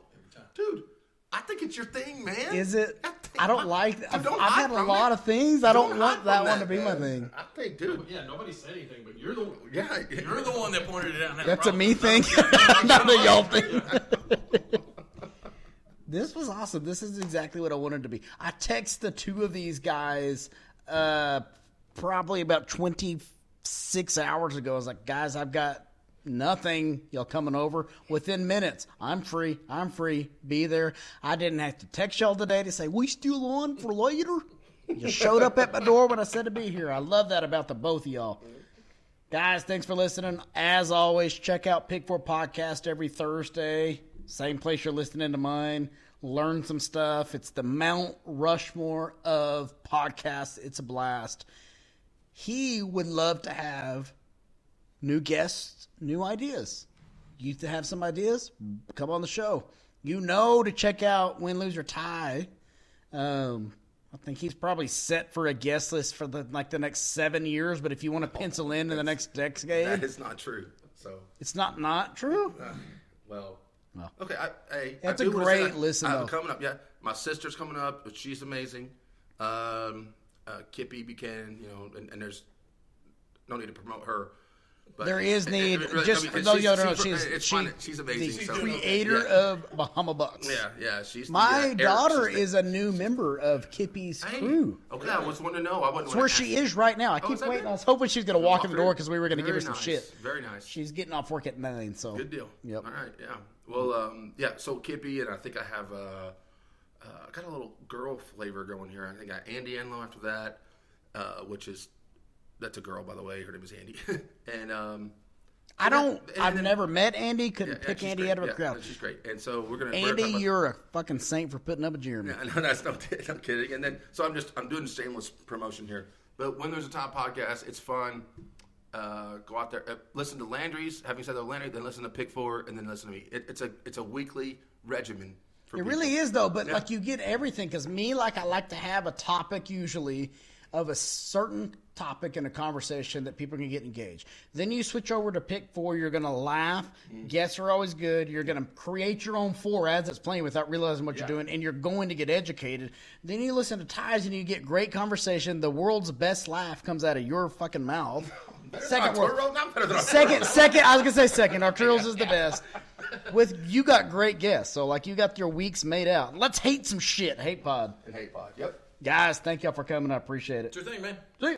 dude, I think it's your thing, man. Is it? I I don't like. I've, don't I've hide had a lot it. of things. I don't, Don't want hide that one to be my thing. I think, dude. Yeah, nobody said anything, but you're the Yeah, you're the one that pointed it out. and had That's a me problems. thing, not a y'all thing. this was awesome. This is exactly what I wanted to be. I text the two of these guys uh, probably about 26 hours ago. I was like, guys, I've got nothing. Y'all coming over within minutes. I'm free. I'm free. Be there. I didn't have to text y'all today to say, we still on for later. You showed up at my door when I said to be here. I love that about the both of y'all. Guys, thanks for listening. As always, check out Pick Four Podcast every Thursday. Same place you're listening to mine. Learn some stuff. It's the Mount Rushmore of podcasts. It's a blast. He would love to have new guests, new ideas. You to have some ideas? Come on the show. You know to check out Win, Lose, or Tie. Um, I think he's probably set for a guest list for the like the next seven years. But if you want to pencil in in the next That decade, is not true. So, it's not not true. well, Well. okay. I, hey, That's I a do wanna say great I- listen, I coming up. Yeah, my sister's coming up. She's amazing. Um, uh, Kippy Buchanan. You know, and, and there's no need to promote her. But There is it- need it really- just I mean, for those you don't know, she's it's she, fun. She's amazing. the so- creator yeah. of Bahama Bucks. Yeah, yeah, she's the, My uh, daughter the- is a new member of Kippy's Hey, crew. Okay, I was wanting to know. I wasn't. That's where she is right now. I Oh, keep waiting. good? I was hoping she's going to walk in the door because we were going to give her some nice. shit. Very nice. She's getting off work at nine, so Good deal. Yep. All right. Yeah. Well, um, yeah. So Kippy and I think I have uh, uh, got a little girl flavor going here. I think I got Andy Enlow after that, uh, which is that's a girl by the way. Her name is Andy. and um, I don't. and I've then- never met Andy. Couldn't yeah, pick Andy great. out of a Yeah, crowd. She's great. And so we're gonna. we're Andy, about- you're a fucking saint for putting up with Jeremy. Yeah, no, that's no, no kidding. And then, so I'm just, I'm doing shameless promotion here. But when there's a top podcast, it's fun. Uh, go out there, uh, listen to Landry's. Having said that, Landry, then listen to Pick Four, and then listen to me. It, it's a, it's a weekly regimen. For It people. really is though, but like you get everything because me, like I like to have a topic usually of a certain topic in a conversation that people can get engaged. Then you switch over to pick four. You're gonna laugh. Mm-hmm. Guests are always good. You're gonna create your own four ads that's playing without realizing what you're doing, and you're going to get educated. Then you listen to ties and you get great conversation. The world's best laugh comes out of your fucking mouth. Second world. not better than Second, second. I was gonna say second. Arturo's is the best. With you got great guests, so like you got your weeks made out. Let's hate some shit. Hate pod, And Hate Pod. Yep. Guys. Thank y'all for coming. I appreciate it. Your thing, man. See ya.